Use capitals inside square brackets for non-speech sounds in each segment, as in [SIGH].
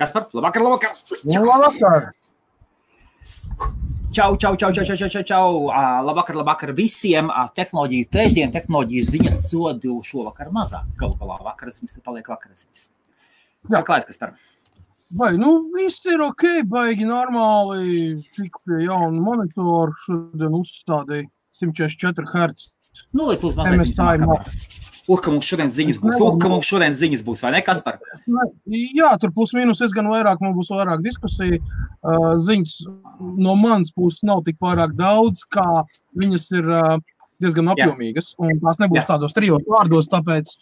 Kas par? Labvakar, labvakar! Labvakar! Čau, čau, čau, čau, čau, čau, čau, čau. Labvakar, labvakar visiem. Tehnoloģija trešdien, tehnoloģijas ziņas sodu šovakar mazāk. Galu galā vakaras ziņas ir paliek vakaras. Jā, klājas, kas par? Vai, nu, viss ir ok, baigi normāli. Tik pie jauna monitora šodien uzstādīja 144 Hz. Nu, līdz uz mazliet. MSI Ugh, ka mums šodien ziņas būs. Ugh, ka mums šodien ziņas būs, vai ne, Kaspar? Jā, tur plus mīnus es gan vairāk, man būs vairāk diskusija. Uh, ziņas no manas puses nav tik pārāk daudz, kā viņas ir uh, diezgan apjomīgas. Un tās nebūs Jā. tādos trijos vārdos, tāpēc,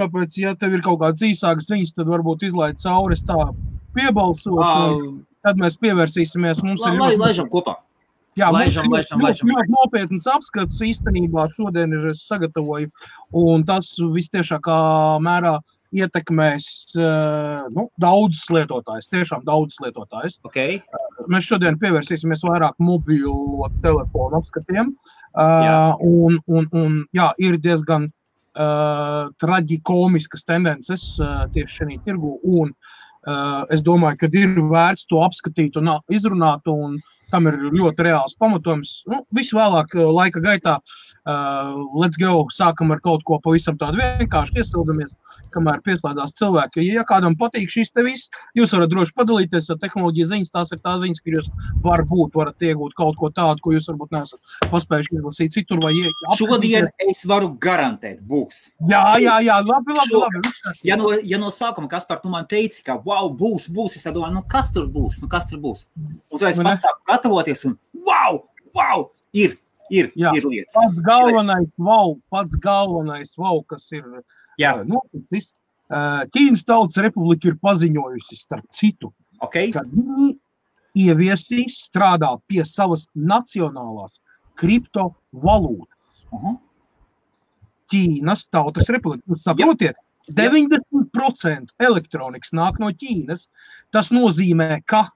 tāpēc, ja tev ir kaut kādas īsākas ziņas, tad varbūt izlaid cauri tā piebalsošanu. Uh, tad mēs pievērsīsimies. Mums lai, ir ļoti... laižam kopā. Jā, laižam, laižam, laižam. ļoti nopietns apskats īstenībā šodien ir sagatavoju, un tas vistiešākā mērā ietekmēs uh, nu, daudzus lietotājus, tiešām daudzus lietotājus. Okay. Uh, mēs šodien pievērsīsimies vairāk mobilo telefonu apskatiem, uh, jā. un, un, un jā, ir diezgan uh, traģikomiskas tendences uh, tieši šajā tirgu, un uh, es domāju, ka ir vērts to apskatīt un izrunāt, un uh, tam ir ļoti reāls pamatojums. Nu, visu vēlāk, uh, laika gaitā, uh, let's go, sākam ar kaut ko pavisam tādu vienkārši iesildamies, kamēr pieslēdzās cilvēki. Ja kādam patīk šis te viss, jūs varat droši padalīties ar tehnoloģiju ziņas. Tās ir tās ziņas, ka jūs varbūt varat iegūt kaut ko tādu, ko jūs varbūt neesat paspējuši izlasīt citur vai iegūt. Šodien es varu garantēt, būs. Jā, jā, jā, labi, labi. Šo, labi. Ja, no, ja no sākuma kas par to man teica, ka wow, būs, būs, es domāju, nu kas tur būs, nu kas tur būs. Un tad es pats sāku gatavoties, un wow, wow, ir, ir, Jā, ir lietas. Pats galvenais, wow, pats galvenais, wow, kas ir Jā. noticis. Ķīnas Tautas Republika ir paziņojusi, starp citu, okay. ka viņi ieviesīs strādāt pie savas nacionālās kriptovalūtas. Uh -huh. Ķīnas Tautas Republika. Jūs saprotiet, Jā. 90% elektronikas nāk no Ķīnas. Tas nozīmē, ka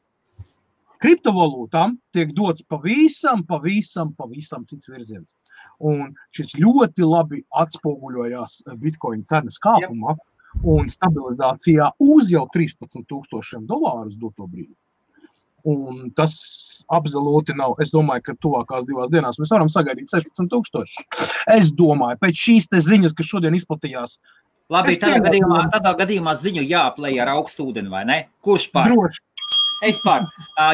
kriptovalūtām tiek dots pavisam, pavisam, pavisam cits virziens. Un šis ļoti labi atspoguļojās Bitcoin cenas kāpumā un stabilizācijā uz jau 13,000 dolārus doto brīdi. Un tas absolūti nav. Es domāju, ka tuvākās divās dienās mēs varam sagaidīt 16,000. Es domāju, pēc šīs ziņas, kas šodien izplatījās, Labi, tādā gadījumā, tādā gadījumā ziņu jāaplēj ar augstu ūdeni, vai ne? Kurš pār? Droši, Es par,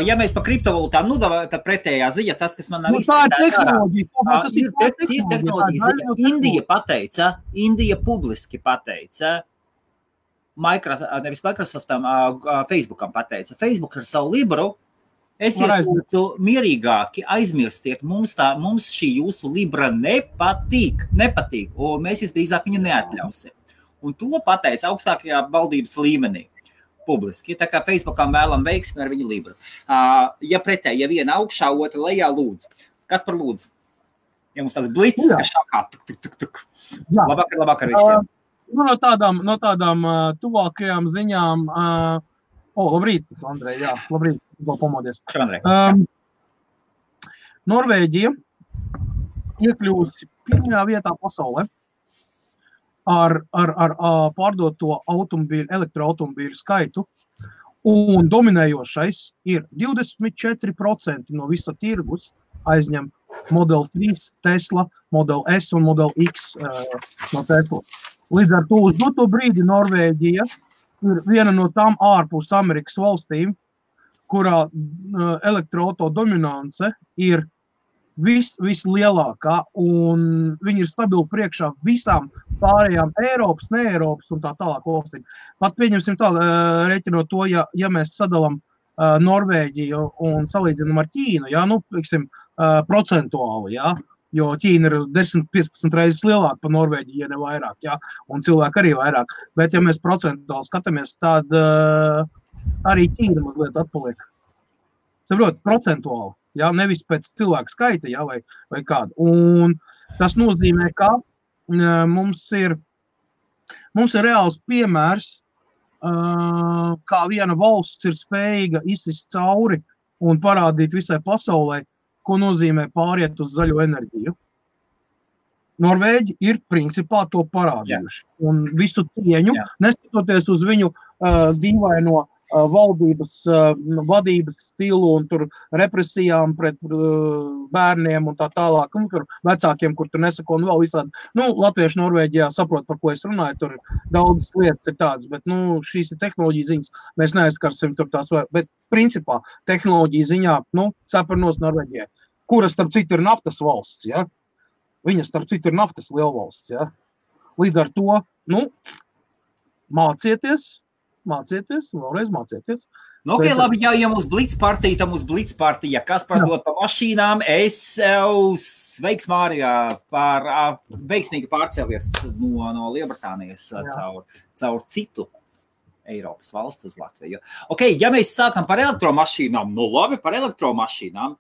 ja mēs par kriptovalūtām, nu, tad pretējā ziņa, tas, kas man nav nu, tā ir tehnoloģija. Tas ir, ir tehnoloģija ziņa. Indija pateica, Indija publiski pateica, Microsoft, nevis Microsoftam, Facebookam pateica, Facebook ar savu Libru. Esiet lūdzu mierīgāki, aizmirstiet, mums, tā, mums šī jūsu Libra nepatīk, nepatīk, un mēs visdrīzāk viņu neatļausim. Un to pateica augstākajā valdības līmenī publiski. Tā kā Facebookam vēlam veiksmi ar viņu libru. Uh, ja pretēji, ja viena augšā, otra lejā, lūdzu. Kas par lūdzu? Ja mums tāds blīds, ka šākā, tuk, tuk, tuk, tuk. Jā. Labvakar, labvakar visiem. Uh, nu, no tādām, no tādām uh, tuvākajām ziņām, uh, o, oh, labrīt, Andrej, jā, labrīt, vēl pamodies. Andrej. Um, Norvēģija iekļūsi pirmajā vietā pasaulē ar, ar, ar, ar pārdoto automobīļu, elektroautomobīļu skaitu. Un dominējošais ir 24% no visa tirgus aizņem Model 3, Tesla, Model S un Model X uh, no Tesla. Līdz ar to uz doto brīdi Norvēģija ir viena no tām ārpus Amerikas valstīm, kurā uh, elektroautorāta dominance ir vis, vislielākā, un viņi ir stabili priekšā visām pārējām Eiropas, ne Eiropas un tā tālāk valstīm. Pat pieņemsim tā, reiķinot to, ja, ja mēs sadalām Norvēģiju un salīdzinām ar Ķīnu, jā, nu, piksim, uh, procentuāli, jā, jo Ķīna ir 10-15 reizes lielāka par Norvēģiju, ja ne vairāk, jā, un cilvēki arī vairāk. Bet, ja mēs procentuāli skatāmies, tad arī Ķīna mazliet atpaliek. Saprot, procentuāli. Ja, nevis pēc cilvēka skaita, ja, vai, vai kāda. Un tas nozīmē, ka uh, mums, ir, mums ir reāls piemērs, uh, kā viena valsts ir spējīga izsist cauri un parādīt visai pasaulē, ko nozīmē pāriet uz zaļo enerģiju. Norvēģi ir principā to parādījuši. Jā. Un visu cieņu, Jā. neskatoties uz viņu uh, dīvaino valdības vadības stilu un tur represijām pret bērniem un tā tālāk, un tur vecākiem, kur tur nesako, un vēl visādi. Nu, Latvieši Norvēģijā saprot, par ko es runāju, tur daudzas lietas ir tādas, bet, nu, šīs ir tehnoloģija ziņas, mēs neaizskarsim tur tās, bet principā tehnoloģija ziņā, nu, ceparnos Norvēģijai, kuras, starp citu, ir naftas valsts, ja? Viņas, starp citu, ir naftas lielvalsts, ja? Līdz ar to, nu, mācieties, mācieties, vēlreiz mācieties. Nu, okay, labi, ja, ja mums blīds partija, tad mums blīds partija. Kas par dot pa mašīnām, es jau sveiks Mārijā par veiksmīgi pārcēlies no, no Lielbritānijas caur, caur citu Eiropas valstu uz Latviju. Okay, ja mēs sākam par elektromašīnām, nu labi, par elektromašīnām.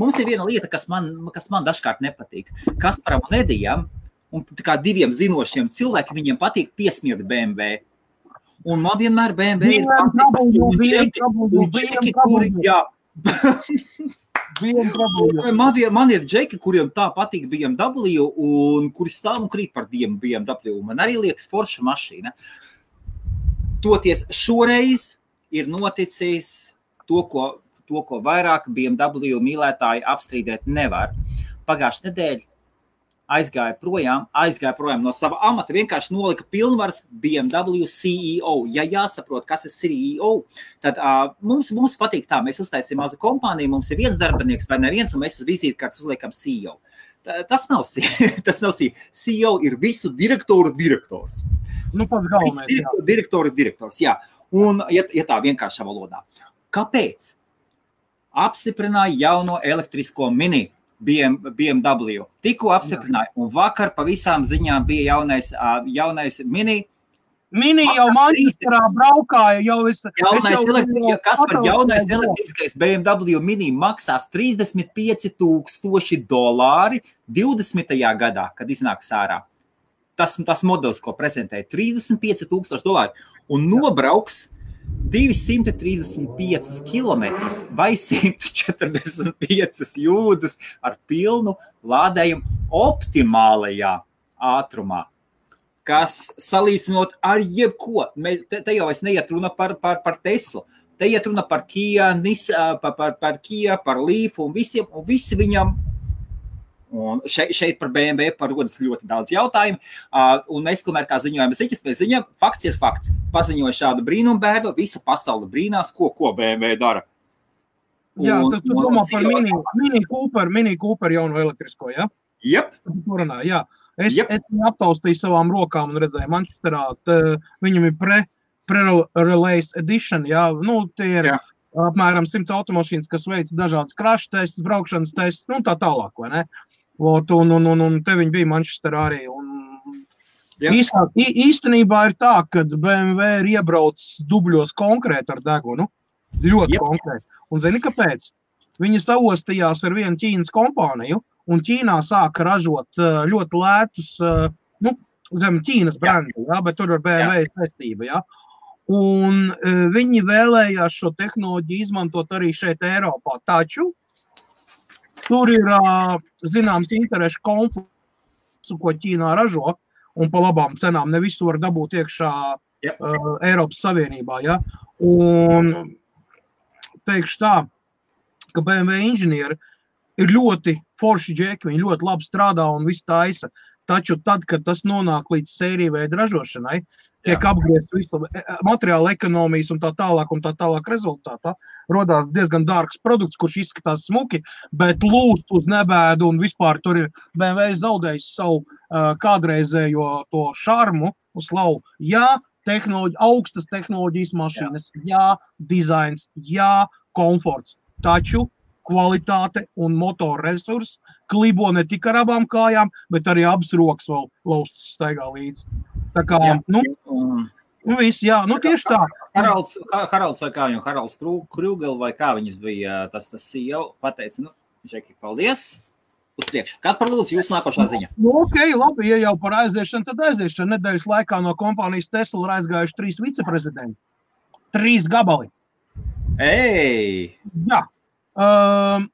Mums ir viena lieta, kas man, kas man dažkārt nepatīk. Kas par Edijam un diviem zinošiem cilvēkiem viņiem patīk piesmiet BMW. Un man vienmēr BMW ir džeki, kuri, jā. man, man ir džeki, kuriem tā patīk BMW un kuri stāv un krīt par BMW. Man arī liekas forša mašīna. Toties šoreiz ir noticis to, ko, to, ko vairāk BMW mīlētāji apstrīdēt nevar. Pagājušajā nedēļā aizgāja projām, aizgāja projām no sava amata, vienkārši nolika pilnvaras BMW CEO. Ja jāsaprot, kas ir CEO, tad uh, mums, mums patīk tā, mēs uztaisījām mazu kompāniju, mums ir viens darbinieks vai neviens, un mēs uz vizītkartes uzliekam CEO. Tas nav, [LAUGHS] tas nav CEO, ir visu direktoru direktors. Nu, pats galvenais. Direktoru, direktoru direktors, jā. Un, ja, ja tā vienkāršā valodā. Kāpēc? Apstiprināja jauno elektrisko mini BMW. Tikko apstiprināja, un vakar pa visām ziņām bija jaunais, jaunais mini. Mini jau Manchesterā braukāja, jau es, jaunais es jau elektri, kas par jaunais elektriskais BMW mini maksās 35 tūkstoši dolāri 20. gadā, kad iznāks ārā. Tas, tas modelis, ko prezentēja, 35 tūkstoši dolāri un nobrauks 235 km vai 145 jūdzes ar pilnu lādējumu optimālajā ātrumā. Kas salīdzinot ar jebko, te, te jau es neiet runa par, par, par Teslu. Te iet runa par Nis, par, par, par Kia, par Līfu un visiem, un visi viņam Un šeit, šeit par BMW parodas ļoti daudz jautājumu. Uh, un mēs, kamēr kā ziņojam, ziņas, mēs ziņojam, fakts ir fakts. Paziņoja šādu brīnumu bērnu, visa pasaule brīnās, ko, ko BMW dara. Jā, un, tad tu domā par mini, mini Cooper, mini Cooper jaunu elektrisko, ja? Yep. Runā, jā. Es, yep. es viņu aptaustīju savām rokām un redzēju, Manchesterā, viņam ir pre, pre-release edition, jā, nu, tie ir jā. apmēram 100 automašīnas, kas veic dažādas krašu testus, braukšanas testus, nu, tā tālāk, vai ne? Uh, Ot, un, un, un, un te viņi bija Manchesterā arī. Un, īstā, īstenībā ir tā, ka BMW ir iebraucis dubļos konkrēti ar degunu. Ļoti Jep. konkrēti. Un zini, kāpēc? Viņi saostījās ar vienu Ķīnas kompāniju, un Ķīnā sāka ražot ļoti lētus, nu, zem Ķīnas brendu, ja, bet tur ar BMW saistība. Ja. Un viņi vēlējās šo tehnoloģiju izmantot arī šeit, Eiropā. Taču Tur ir zināms interešu konflikts, ko Ķīnā ražo, un pa labām cenām ne visu var dabūt iekšā yep. uh, Eiropas Savienībā. Ja? Un teikšu tā, ka BMW inženieri ir ļoti forši džeki, viņi ļoti labi strādā un viss taisa. Taču tad, kad tas nonāk līdz sēriju veidu ražošanai, tiek apgriezts visu e, e, materiāla ekonomijas un tā tālāk, un tā tālāk rezultātā radās diezgan dārgs produkts, kurš izskatās smuki, bet lūst uz nebēdu un vispār tur ir BMW zaudējis savu uh, kādreizējo to šarmu uz slavu. Jā, tehnoloģi, augstas tehnoloģijas mašīnas, jā, jā dizains, jā, komforts. Taču kvalitāte un motora resursi klibo ne tikai ar abām kājām, bet arī abas rokas vēl laustas staigā līdzi. Tā kā, jā. nu, nu viss, jā, nu tieši tā. Haralds, Haralds vai kā jau Haralds Krūgel vai kā viņas bija, tas, tas jau pateica, nu, Žeki, paldies! Uz priekšu. Kas par lūdzu jūsu nākošā ziņa? Nu, ok, labi, ja jau par aiziešanu, tad aiziešanu. Nedēļas laikā no kompānijas Tesla ir aizgājuši trīs viceprezidenti. Trīs gabali. Ei! Jā. Um,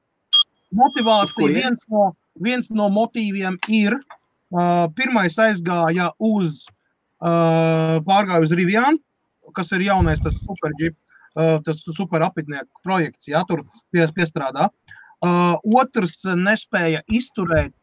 motivācija viens no, viens no motīviem ir, uh, pirmais aizgāja uz uh, pārgāju uz Rivianu, kas ir jaunais tas superģip. tas superapidnieku projekts, ja tur pie, piestrādā. Otrs nespēja izturēt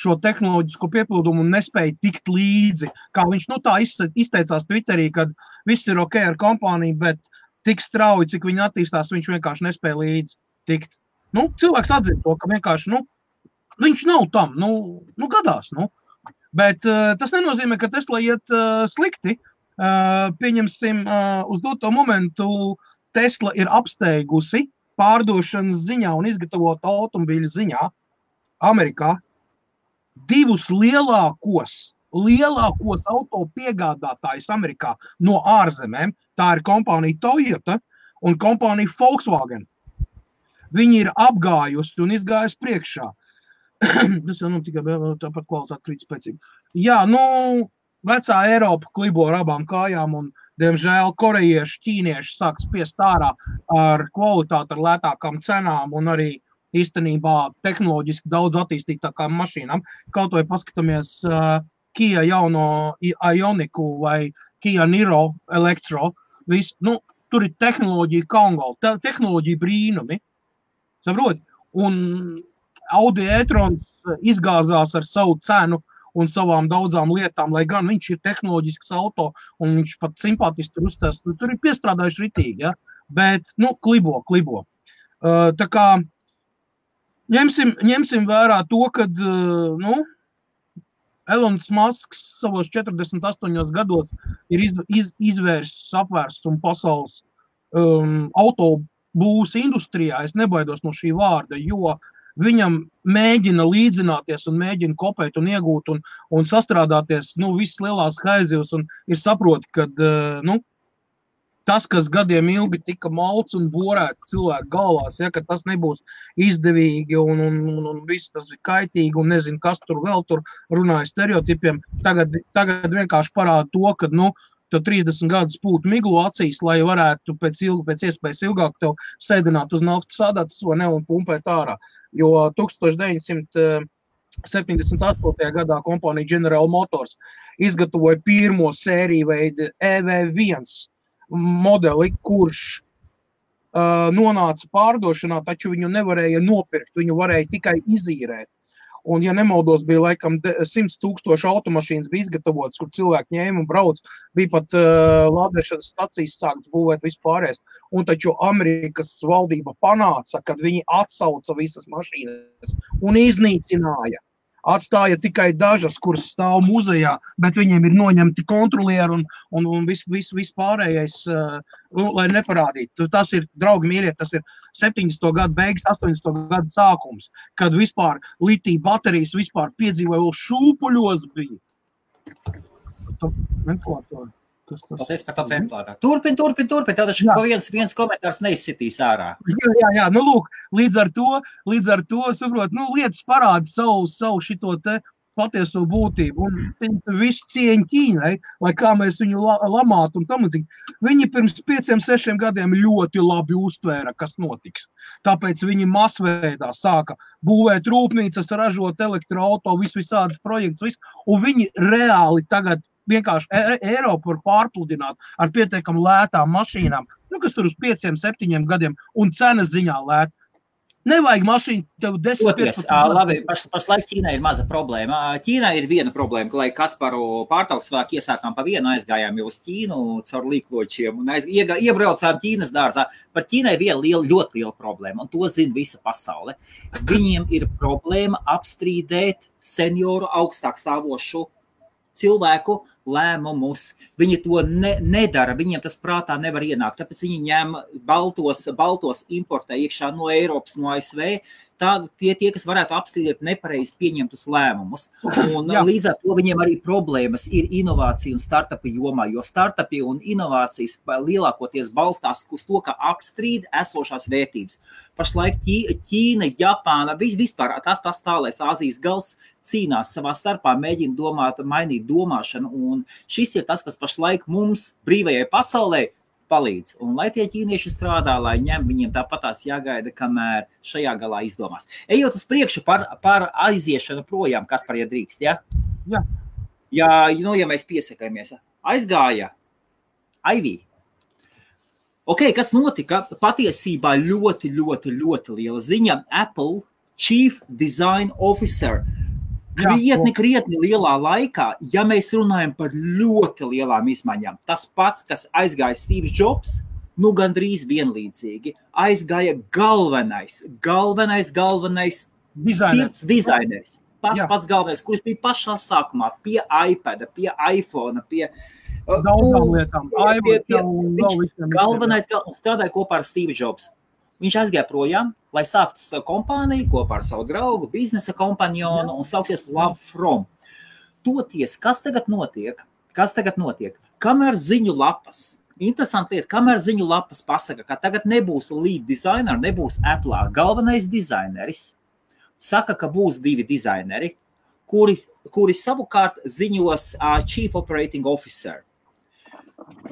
šo tehnoloģisko piepildumu un nespēja tikt līdzi. Kā viņš nu, tā izteicās Twitterī, kad viss ir ok ar kompāniju, bet tik strauji, cik viņi attīstās, viņš vienkārši nespēja līdzi tikt. Nu, cilvēks atzina to, ka vienkārši nu, viņš nav tam, nu, nu gadās. Nu. Bet uh, tas nenozīmē, ka Tesla iet uh, slikti. Uh, pieņemsim, uh, uz doto momentu Tesla ir apsteigusi pārdošanas ziņā un izgatavot automobīļu ziņā Amerikā divus lielākos, lielākos auto piegādātājus Amerikā no ārzemēm. Tā ir kompānija Toyota un kompānija Volkswagen. Viņi ir apgājusi un izgājusi priekšā. [CLEARS THROAT] Tas jau nu, tikai tāpat kvalitāte krīt spēcīgi. Jā, nu, vecā Eiropa klibo ar abām kājām, un, diemžēl, korejieši, ķīnieši sāk spiest ārā ar kvalitāti, ar lētākām cenām un arī īstenībā tehnoloģiski daudz attīstītākām mašīnām. Kaut vai paskatāmies uh, Kia jauno Ioniku vai Kia Niro Electro. Vis, nu, tur ir tehnoloģija te, tehnoloģija brīnumi. Saprot? Un Audi e-trons izgāzās ar savu cenu un savām daudzām lietām, lai gan viņš ir tehnoloģisks auto un viņš pat simpātiski tur uzstās. Nu, tur ir piestrādājuši ritīgi, ja? bet, nu, klibo, klibo. Uh, tā kā ņemsim, ņemsim vērā to, ka, uh, nu, Elonas Masks savos 48 gados ir iz, iz, izvērsis apvērsumu pasaules um, autobūvas industrijā. Es nebaidos no šī vārda, jo viņam mēģina līdzināties un mēģina kopēt un iegūt un, un sastrādāties nu, visas lielās haizivs ir saproti, ka uh, nu, tas, kas gadiem ilgi tika malts un borēts cilvēku galvās, ja, tas nebūs izdevīgi un, un, un, un viss tas ir kaitīgi un nezinu, kas tur vēl tur runāja stereotipiem, tagad, tagad vienkārši parāda to, ka, nu, uh, tev 30 gadus pūta miglu acīs, lai varētu pēc, ilga, pēc iespējas ilgāk tev sēdināt uz naftas sādātas vai ne un pumpēt ārā. Jo 1978. gadā kompānija General Motors izgatavoja pirmo sēriju veidu EV1 modeli, kurš uh, nonāca pārdošanā, taču viņu nevarēja nopirkt, viņu varēja tikai izīrēt. Un, ja nemaldos, bija laikam 100 tūkstoši automašīnas bija izgatavotas, kur cilvēki ņēma un brauc. Bija pat uh, lādēšanas stacijas sāktas būvēt vispārējais. Un taču Amerikas valdība panāca, kad viņi atsauca visas mašīnas un iznīcināja atstāja tikai dažas, kuras stāv muzejā, bet viņiem ir noņemti kontrolieri un, un, un viss vis, vis pārējais, uh, nu, lai neparādītu. Tas ir, draugi, mīļie, tas ir 70. gadu beigas, 80. gadu sākums, kad vispār litija baterijas vispār piedzīvoja vēl šūpuļos bija. Ventilatori. Paldies par to ventilatāru. Turpin, turpin, turpin. Tev taču viens, viens komentārs neizsitīs ārā. Jā, jā, jā. Nu, lūk, līdz ar to, līdz ar to saprot, nu, lietas parāda savu, savu šito te patieso būtību. Un visu cieņu Ķīnai, lai kā mēs viņu la, lamātu un tam līdzīgi. Viņi pirms pieciem, sešiem gadiem ļoti labi uztvēra, kas notiks. Tāpēc viņi masveidā sāka būvēt rūpnīcas, ražot elektroautorātu, vis visādas projekts, visu, un viņi reāli tagad vienkārši e, e Eiropu var pārpludināt ar pietiekami lētām mašīnām, nu, kas tur uz pieciem, septiņiem gadiem un cenas ziņā lēt. Nevajag mašīnu, tev desmit gadus. Labi, paš, pašlaik Ķīnai ir maza problēma. Ķīnai ir viena problēma, ka, lai Kasparu pārtauksvāk iesākām pa vienu, aizgājām jau uz Ķīnu caur līkločiem un aiz, iega, iebraucām Ķīnas dārzā. Par Ķīnai viena liela, ļoti liela problēma, un to zina visa pasaule. Viņiem ir problēma apstrīdēt senioru augstāk stāvošu cilvēku lēmumus. Viņi to ne, nedara, viņiem tas prātā nevar ienākt. Tāpēc viņi ņem baltos, baltos importē iekšā no Eiropas, no ASV. Tādi tie, tie, kas varētu apstrīdēt nepareizi pieņemtus lēmumus. Un, līdz ar to viņiem arī problēmas ir inovācija un startupu jomā, jo startupi un inovācijas lielākoties balstās uz to, ka apstrīd esošās vērtības. Pašlaik Ķīna, Japāna, vis, vispār tas, tas tālēs Āzijas gals cīnās savā starpā, mēģina domāt, mainīt domāšanu. Un šis ir tas, kas pašlaik mums, brīvajai pasaulē, palīdz. Un lai tie ķīnieši strādā, lai ņem, viņiem tāpatās jāgaida, kamēr šajā galā izdomās. Ejot uz priekšu par, par aiziešanu projām, kas par iedrīkst, ja? Jā. Ja, nu, ja mēs piesakāmies, aizgāja Aivī. Ok, kas notika? Patiesībā ļoti, ļoti, ļoti liela ziņa. Apple Chief Design Officer krietni, krietni lielā laikā, ja mēs runājam par ļoti lielām izmaiņām, tas pats, kas aizgāja Steve Jobs, nu gandrīz vienlīdzīgi, aizgāja galvenais, galvenais, galvenais Dizainers. dizainers. Pats, Jā. pats galvenais, kurš bija pašā sākumā pie iPad, pie iPhone, pie Daudzām lietām. pie- pie- pie- viņš Galvenais gal, un strādāja kopā ar Steve Jobs. Viņš aizgāja projām, lai sāktu savu kompāniju kopā ar savu draugu, biznesa kompanionu un sauksies Love From. Toties, kas tagad notiek? Kas tagad notiek? Kamēr ziņu lapas, interesanti lieta, kamēr ziņu lapas pasaka, ka tagad nebūs lead designer, nebūs Apple galvenais dizaineris, saka, ka būs divi dizaineri, kuri, kuri savukārt ziņos uh, Chief Operating Officer.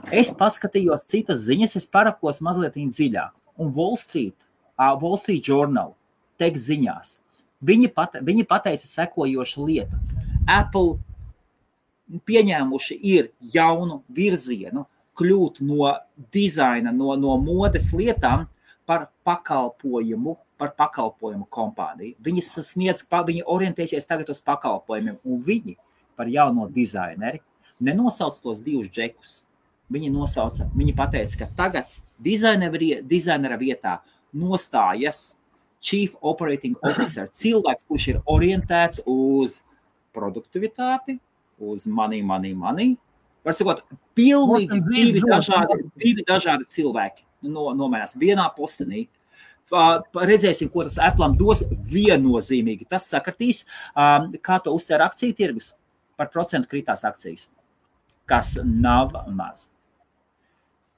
Es paskatījos citas ziņas, es parakos mazliet dziļāk. Un Wall Street, uh, Wall Street Journal teiks ziņās. Viņi, pat, viņi pateica sekojošu lietu. Apple pieņēmuši ir jaunu virzienu, kļūt no dizaina, no, no modes lietām par pakalpojumu, par pakalpojumu kompāniju. Viņi sasniedz, viņi orientēsies tagad uz pakalpojumiem, un viņi par jauno dizaineri nenosauc tos divus džekus. Viņi nosauca, viņi pateica, ka tagad dizainera vietā nostājas Chief Operating Officer, cilvēks, kurš ir orientēts uz produktivitāti, uz money, money, money. Var sakot, pilnīgi divi dažādi, divi dažādi cilvēki no, nomainās vienā postenī. Redzēsim, ko tas Apple dos viennozīmīgi. Tas sakatīs, um, kā to uztver akciju tirgus. Par procentu kritās akcijas, kas nav maz.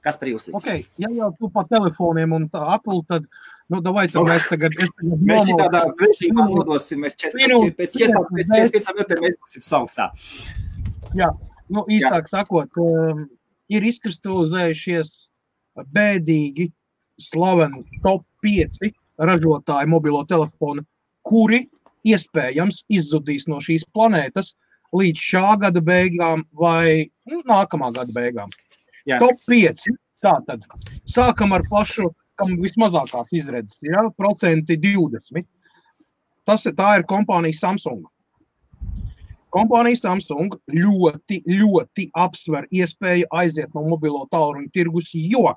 Kas par jūsu Okay, ja jau tu pa telefoniem un tā Apple, tad, nu, davai, tad mēs tagad, es tagad Mēs nomalcu. tādā brīdī Minūte. nodosim, mēs čet- Minūte. pēc četrām- pēc 45 minūtēm mēs būsim sausā. nu, īstāk sakot, um, ir izkristalizējušies bēdīgi slaveni top 5 ražotāji mobilo telefonu, kuri iespējams izzudīs no šīs planētas līdz šā gada beigām vai nu, nākamā gada beigām. Jā. Top 5. Tātad sākam ar pašu, kam vismazākās izredzes, ja, procenti 20. Tas tā ir kompānija Samsung. Kompānija Samsung ļoti, ļoti apsver iespēju aiziet no mobilo tālruņa tirgus, jo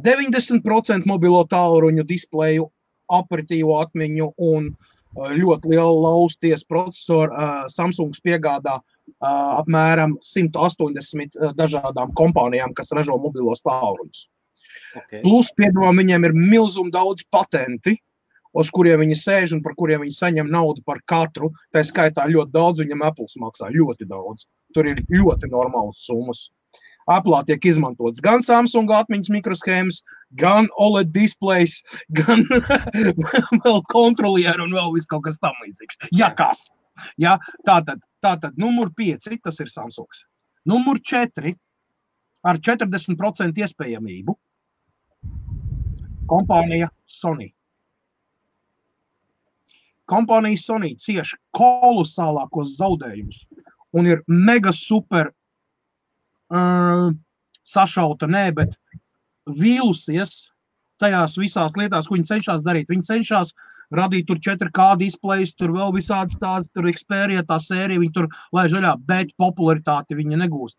90% mobilo tālruņu displeju, operatīvo atmiņu un uh, ļoti lielu lausties procesoru uh, Samsungs piegādā apmēram 180 uh, dažādām kompānijām, kas ražo mobilos tālruņus. Okay. Plus, piedāvājumā viņiem ir milzīgi daudz patenti, uz kuriem viņi sēž un par kuriem viņi saņem naudu par katru. Tā skaitā ļoti daudz viņam Apple maksā. Ļoti daudz. Tur ir ļoti normāls summas. Apple tiek izmantots gan Samsung atmiņas mikroshēmas, gan OLED displays, gan [LAUGHS] vēl kontrolieri un vēl viss kaut kas tamlīdzīgs. Ja kas? Ja, tātad, tātad numur 5 tas ir Samsungs. Numur 4 ar 40% iespējamību kompānija Sony. Kompānija Sony cieš kolosālākos zaudējumus un ir mega super uh, sašauta, nē, bet vīlusies tajās visās lietās, ko viņi cenšas darīt. Viņi cenšas radīt tur 4K displejus, tur vēl visādas tādas, tur Xperia tā sērija, viņi tur laiž vaļā, bet popularitāti viņi negūst.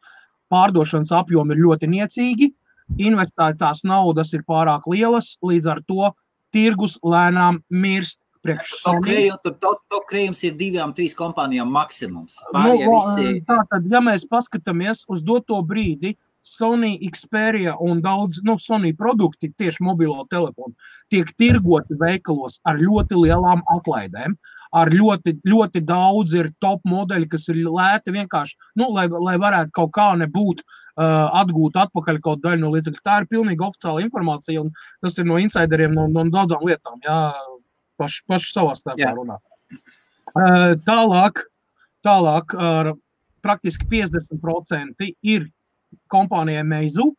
Pārdošanas apjomi ir ļoti niecīgi, investētās naudas ir pārāk lielas, līdz ar to tirgus lēnām mirst. Priekš Sony. Top krējums ir divām, trīs kompānijām maksimums. Nu, Pārējie va- visi Tātad, ja mēs paskatāmies uz doto brīdi, Sony, Xperia un daudz no nu, Sony produkti, tieši mobilo telefonu, tiek tirgoti veikalos ar ļoti lielām atlaidēm. Ar ļoti, ļoti daudz ir top modeļi, kas ir lēti vienkārši, nu, lai, lai varētu kaut kā nebūt uh, atgūt atpakaļ kaut daļu no līdzekļu. Tā ir pilnīgi oficiāla informācija, un tas ir no insideriem, no, no daudzām lietām. Jā, paši, paši savā starpā Jā. runā. Uh, tālāk, tālāk ar praktiski 50% ir kompānijai Meizu,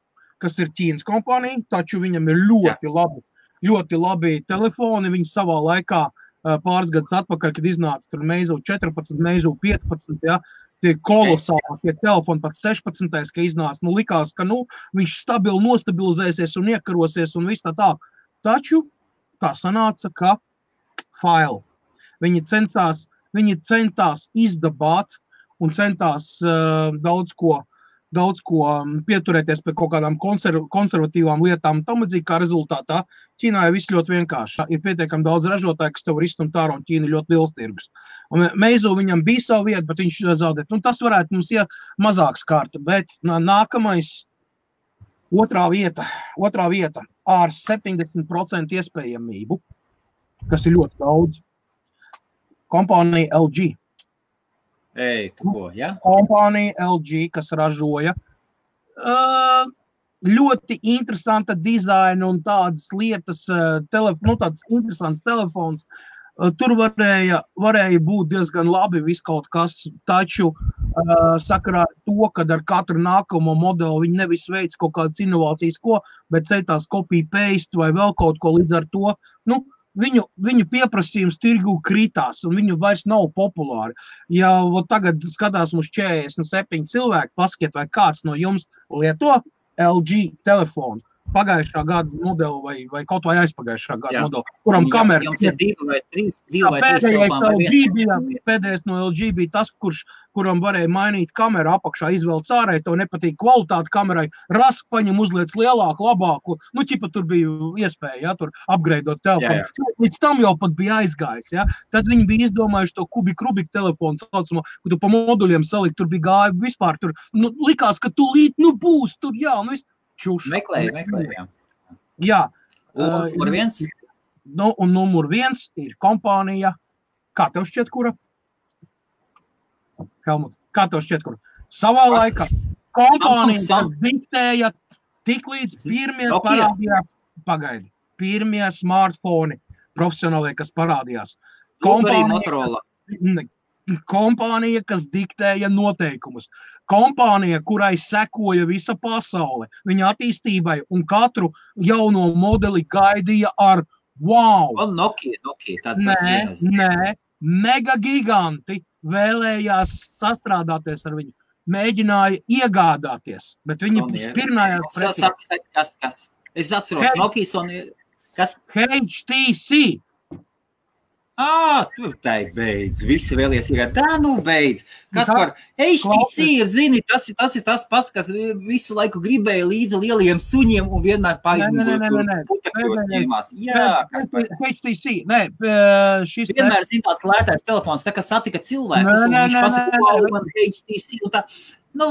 kas ir Ķīnas kompānija, taču viņam ir ļoti Jā. labi, ļoti labi telefoni. Viņi savā laikā, uh, pāris gadus atpakaļ, kad iznāca tur Meizu 14, Meizu 15, ja, tie kolosāli, tie telefoni pat 16. ka iznāca, nu likās, ka nu, viņš stabili nostabilizēsies un iekarosies un viss tā tā. Taču tā sanāca, ka fail. Viņi centās, viņi centās izdabāt un centās uh, daudz ko daudz ko pieturēties pie kaut kādām konserv konservatīvām lietām. Tam līdzīgi kā rezultātā Ķīnā ir viss ļoti vienkārši. Ir pietiekami daudz ražotāju, kas tev var izstumt ārā, un Ķīna ir ļoti liels tirgus. Meizu viņam bija savu vietu, bet viņš zaudēja. Nu, tas varētu mums iet mazāks kārta, bet nākamais. Otrā vieta, otrā vieta ar 70% iespējamību, kas ir ļoti daudz. Kompānija LG. Ei, ko, ja? Kompānija LG, kas ražoja uh, ļoti interesanta dizaina un tādas lietas, uh, tele, nu, tāds interesants telefons. Uh, tur varēja, varēja būt diezgan labi viskaut kas, taču uh, sakarā ar to, ka ar katru nākamo modeli viņi nevis veids kaut kādas inovācijas, ko, bet ceitās kopija paste vai vēl kaut ko līdz ar to. Nu, viņu, viņu pieprasījums tirgu kritās, un viņu vairs nav populāri. Ja tagad skatās mums 47 cilvēki, paskatiet, vai kāds no jums lieto LG telefonu pagājušā gada modeli vai, vai kaut vai aizpagājušā gada jā. modeli, kuram kamera ir divi vai trīs, divi vai pēdējais, LG bija, pēdējais no LG bija tas, kurš, kuram varēja mainīt kameru apakšā, izvēlēt ārē, to nepatīk kvalitāti kamerai, rask paņem uzliec lielāku, labāku, nu, ķipa tur bija iespēja, ja, tur upgradeot telefonu. Līdz tam jau pat bija aizgājis, ja. Tad viņi bija izdomājuši to kubik rubik telefonu saucamo, kur tu pa moduļiem salikt, tur bija gāja vispār, tur, nu, likās, ka tu līt, nu, būs tur, jā, nu, viss čūska. Meklēju, meklēju. Jā. Un numur viens? Nu, un numur viens ir kompānija. Kā tev šķiet, kura? Helmut, kā tev šķiet, kura? Savā Paskas. laikā kompānija, kas diktēja tik līdz pirmie okay. parādījās, pagaidi, pirmie smartfoni profesionālie, kas parādījās. Kompānija, Motorola kompānija, kas diktēja noteikumus. Kompānija, kurai sekoja visa pasaule, viņa attīstībai un katru jauno modeli gaidīja ar wow! Un Nokia, Nokia nē, nē, mega giganti vēlējās sastrādāties ar viņu. Mēģināja iegādāties, bet viņi pirmajās pretī. Kas, kas? Es atceros, Nokia kas? HTC Ah, tur tā ir beidz. Visi vēlies ir tā, nu beidz. Kas tā, par HTC ir, zini, tas ir, tas ir tas pats, kas visu laiku gribēja līdzi lieliem suņiem un vienmēr nē. Jā, kas par HTC, nē, šis. Vienmēr zin tāds lētais telefons, tā kā satika cilvēkus un viņš pasaka, man HTC un tā. Nu,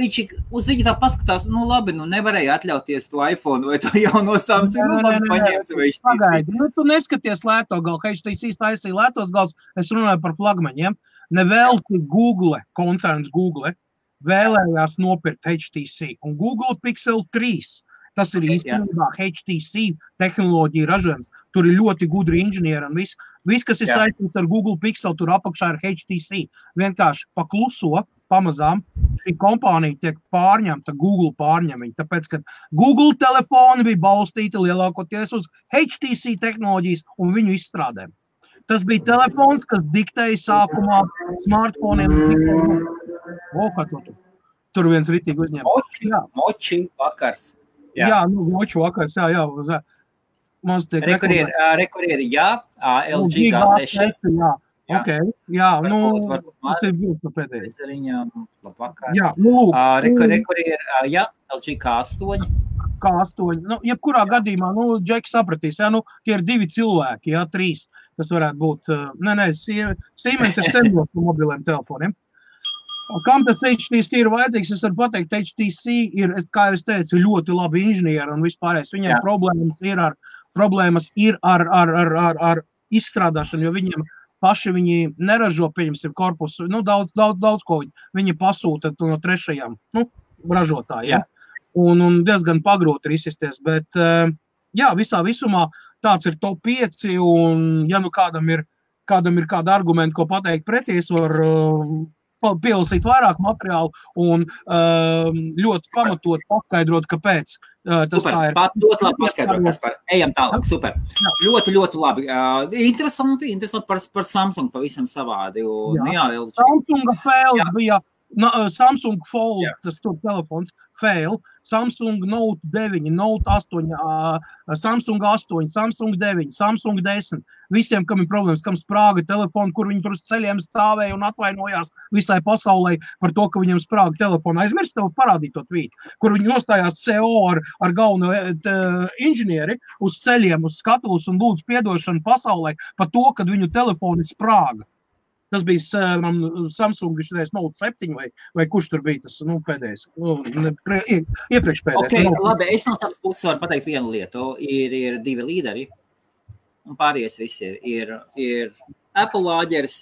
viņš uz viņu tā paskatās, nu, labi, nu, nevarēja atļauties to iPhone vai to jauno Samsung. Nu, labi, paņemsim viņš. Pagaidi, nu, tu neskaties lēto galu, HTC taisīja lētos gals, es runāju par flagmaņiem. Nevelti Google, koncerns Google, vēlējās nopirkt HTC un Google Pixel 3. Tas ir īstenībā HTC tehnoloģija ražojums. Tur ir ļoti gudri inženieri un viss, vis, kas ir saistīts ar Google Pixel, tur apakšā ir HTC. Vienkārši pakluso, pamazām šī kompānija tiek pārņemta, Google pārņem viņu. Tāpēc, ka Google telefoni bija balstīti lielākoties uz HTC tehnoloģijas un viņu izstrādēm. Tas bija telefons, kas diktēja sākumā smartfoniem. O, kā to tur? Viens ritīgi uzņēma. Moči, jā. moči vakars. Jā, jā nu, moči vakars, jā, jā. Mums tiek rekurēri, rekurēri, jā, LG G6. Jā. Jā. Okay, jā, nu, tas ir no pēdējais. Es viņam labvakar. Jā, nu, lūk. Uh, rekur, rekur ir, uh, jā, LG K8. K8. Nu, jebkurā jā. gadījumā, nu, Džeki sapratīs, jā, nu, tie ir divi cilvēki, jā, trīs. Tas varētu būt, uh, nē, nē, Siemens ir sendos no [LAUGHS] mobiliem telefoniem. Un kam tas HTC ir vajadzīgs? Es varu pateikt, HTC ir, kā jau es teicu, ļoti labi inženieri un vispārējais. Viņiem problēmas ir ar, problēmas ir ar, ar, ar, ar, ar izstrādāšanu, jo viņiem ir paši viņi neražo, pieņemsim, korpusu, nu, daudz, daudz, daudz ko viņi, viņi pasūta no trešajām nu, ražotājiem. Un, un diezgan pagrūti ir izsisties, bet eh, jā, visā visumā tāds ir top 5, un ja nu kādam ir, kādam ir kāda argumenta, ko pateikt pretī, es varu pielasīt vairāk materiālu un um, ļoti pamatot paskaidrot, kāpēc uh, tas super. tā ir. Pat ļoti labi paskaidrot, kas par ejam tālāk. Super. Jā. Ļoti, ļoti labi. Uh, interesanti, interesanti par, par Samsung pavisam savādi. Un, jā. Jā, Samsunga fails bija na, Samsung Fold, jā. tas tur telefons, fail. Samsung Note 9, Note 8, uh, Samsung 8, Samsung 9, Samsung 10. Visiem, kam ir problēmas, kam sprāga telefona, kur viņi tur uz ceļiem stāvēja un atvainojās visai pasaulē par to, ka viņiem sprāga telefona. Aizmirst tev parādīt to tvītu, kur viņi nostājās CO ar, ar galveno inženieri uz ceļiem, uz skatuves un lūdzu piedošanu pasaulē par to, ka viņu telefoni sprāga. Tas bija um, Samsung, viņš reiz Note 7 vai, vai kurš tur bija tas nu, pēdējais. Nu, iepriekš pēdējais. Okay, no, labi, es no savas puses varu pateikt vienu lietu. Ir, ir divi līderi, un pārējais viss ir, ir, ir Apple lāģeris,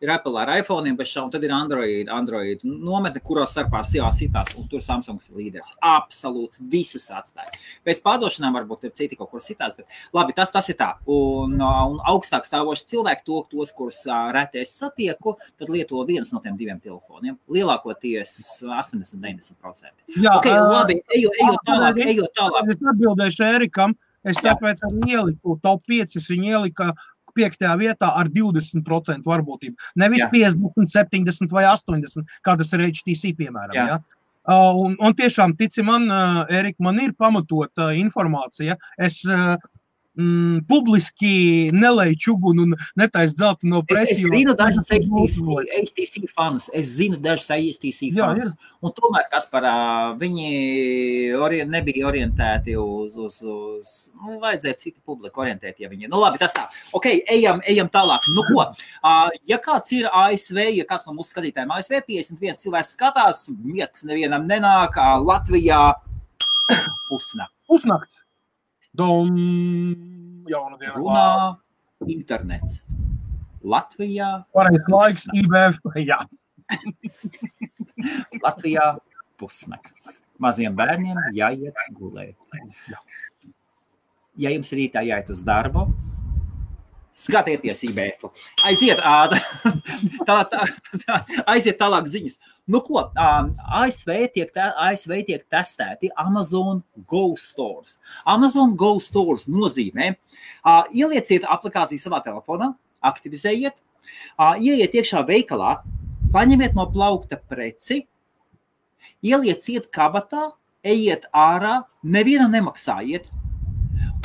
ir Apple ar iPhone, bet šau, tad ir Android, Android nometne, kurās starpā sijās citās, un tur Samsungs ir līderis. Absolūts, visus atstāja. Pēc pārdošanām varbūt ir citi kaut kur citās, bet labi, tas, tas ir tā. Un, un augstāk stāvoši cilvēki, to, tos, kurus reti es satieku, tad lieto viens no tiem diviem telefoniem. Lielākoties 80-90%. Jā, okay, labi, eju, eju tālāk, eju tālāk. Es atbildēšu Erikam. Es tāpēc arī ieliku top 5. Viņa ielika piektajā vietā ar 20% varbūtību. Nevis Jā. 50, 70 vai 80, kā tas ir HTC, piemēram. Jā. Ja? Uh, un, un tiešām, tici man, uh, Erika, man ir pamatota uh, informācija. Es uh, mm, publiski nelēju čugunu un netaisu zelta no preses. Es, es zinu dažus HTC fanus, es zinu dažus HTC fanus. Jā, un tomēr, kas par viņi orient, nebija orientēti uz, uz, uz nu, vajadzēja citu publiku orientēt, ja viņi, nu labi, tas tā. Ok, ejam, ejam tālāk. Nu ko, ja kāds ir ASV, ja kāds no mūsu skatītājiem ASV 51 cilvēks skatās, miegs nevienam nenāk, Latvijā pusnakts. Pusnakts. Dom, jauna diena. Runā internets. Latvijā. Pareiz laiks, IBF, jā. [LAUGHS] Latvijā pusnakts. Maziem bērniem jāiet gulēt. Ja jums rītā jāiet uz darbu, skatieties IBF. Aiziet, [LAUGHS] tā, tā, tā, aiziet tālāk ziņas. Nu, ko, ASV tiek, ASV tiek testēti Amazon Go Stores. Amazon Go Stores nozīmē, ielieciet aplikāciju savā telefonā, aktivizējiet, ieiet iekšā veikalā, paņemiet no plaukta preci, ielieciet kabatā, ejiet ārā, nevienam nemaksājiet.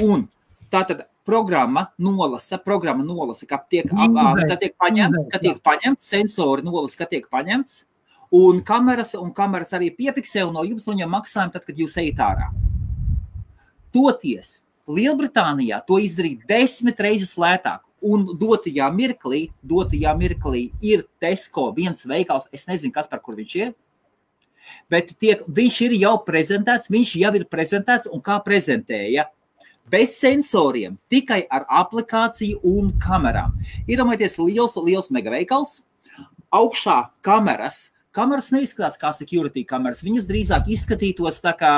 Un tātad programma nolasa, programma nolasa, ka tiek, ka tiek paņemts, ka tiek paņemts, sensori nolasa, ka tiek paņemts, Un kameras, un kameras arī piefiksē un no jums noņem maksājumu, tad, kad jūs ejat ārā. Toties Lielbritānijā to izdarīt desmit reizes lētāk. Un dotajā mirklī, dotajā mirklī ir Tesco viens veikals, es nezinu, kas par kur viņš ir. Bet tiek, viņš ir jau prezentēts, viņš jau ir prezentēts un kā prezentēja. Bez sensoriem, tikai ar aplikāciju un kamerām. Iedomājieties, liels, liels megaveikals, augšā kameras, Kameras neizskatās kā security kameras. Viņas drīzāk izskatītos tā kā,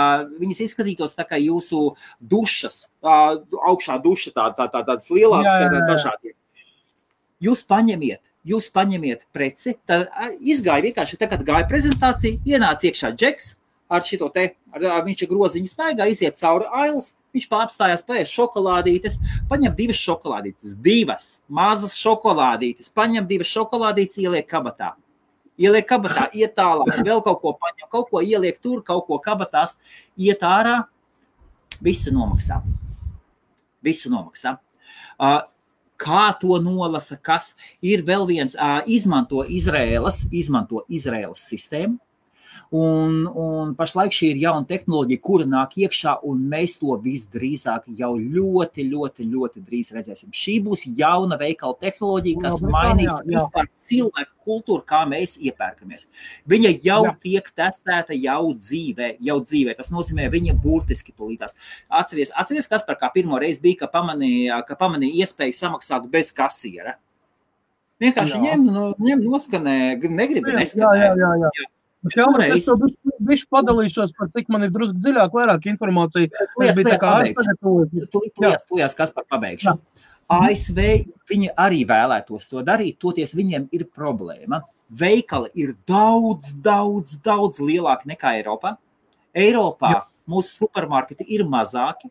izskatītos tā kā jūsu dušas, uh, augšā duša, tā, tā, tā, tādas lielākas ar dažādiem. Jūs paņemiet, jūs paņemiet preci, tad izgāja vienkārši tā, kad gāja prezentācija, ienāca iekšā džeks ar šito te, ar, viņš ir groziņu staigā, iziet cauri ailes, viņš pārstājās pēc šokolādītes, paņem divas šokolādītes, divas mazas šokolādītes, paņem divas šokolādītes, ieliek kabatā ieliek kabatā, iet tālāk, vēl kaut ko paņem, kaut ko ieliek tur, kaut ko kabatās, iet ārā, visu nomaksā. Visu nomaksā. Uh, kā to nolasa, kas ir vēl viens, uh, izmanto Izraēlas, izmanto Izraēlas sistēmu, Un, un pašlaik šī ir jauna tehnoloģija, kura nāk iekšā, un mēs to visdrīzāk jau ļoti, ļoti, ļoti drīz redzēsim. Šī būs jauna veikala tehnoloģija, kas jā, mainīs jā, jā. vispār cilvēku kultūru, kā mēs iepērkamies. Viņa jau jā. tiek testēta jau dzīvē, jau dzīvē. Tas nozīmē, viņa burtiski tulītās. Atceries, atceries kas par kā pirmo reizi bija, ka pamanīja, ka pamanīja iespēju samaksāt bez kasiera. Vienkārši ņem, no, ņem noskanē, negribu neskanēt. Jā, jā, jā, jā. Šoreiz viņš padalīšos par cik man ir drusku dziļāk, vairāk informācija. Tas bija tā kā aizsagatavot. Tu liekas, kas par pabeigšu. ASV viņi arī vēlētos to darīt, toties viņiem ir problēma. Veikali ir daudz, daudz, daudz lielāki nekā Eiropā. Eiropā Jā. mūsu supermarketi ir mazāki,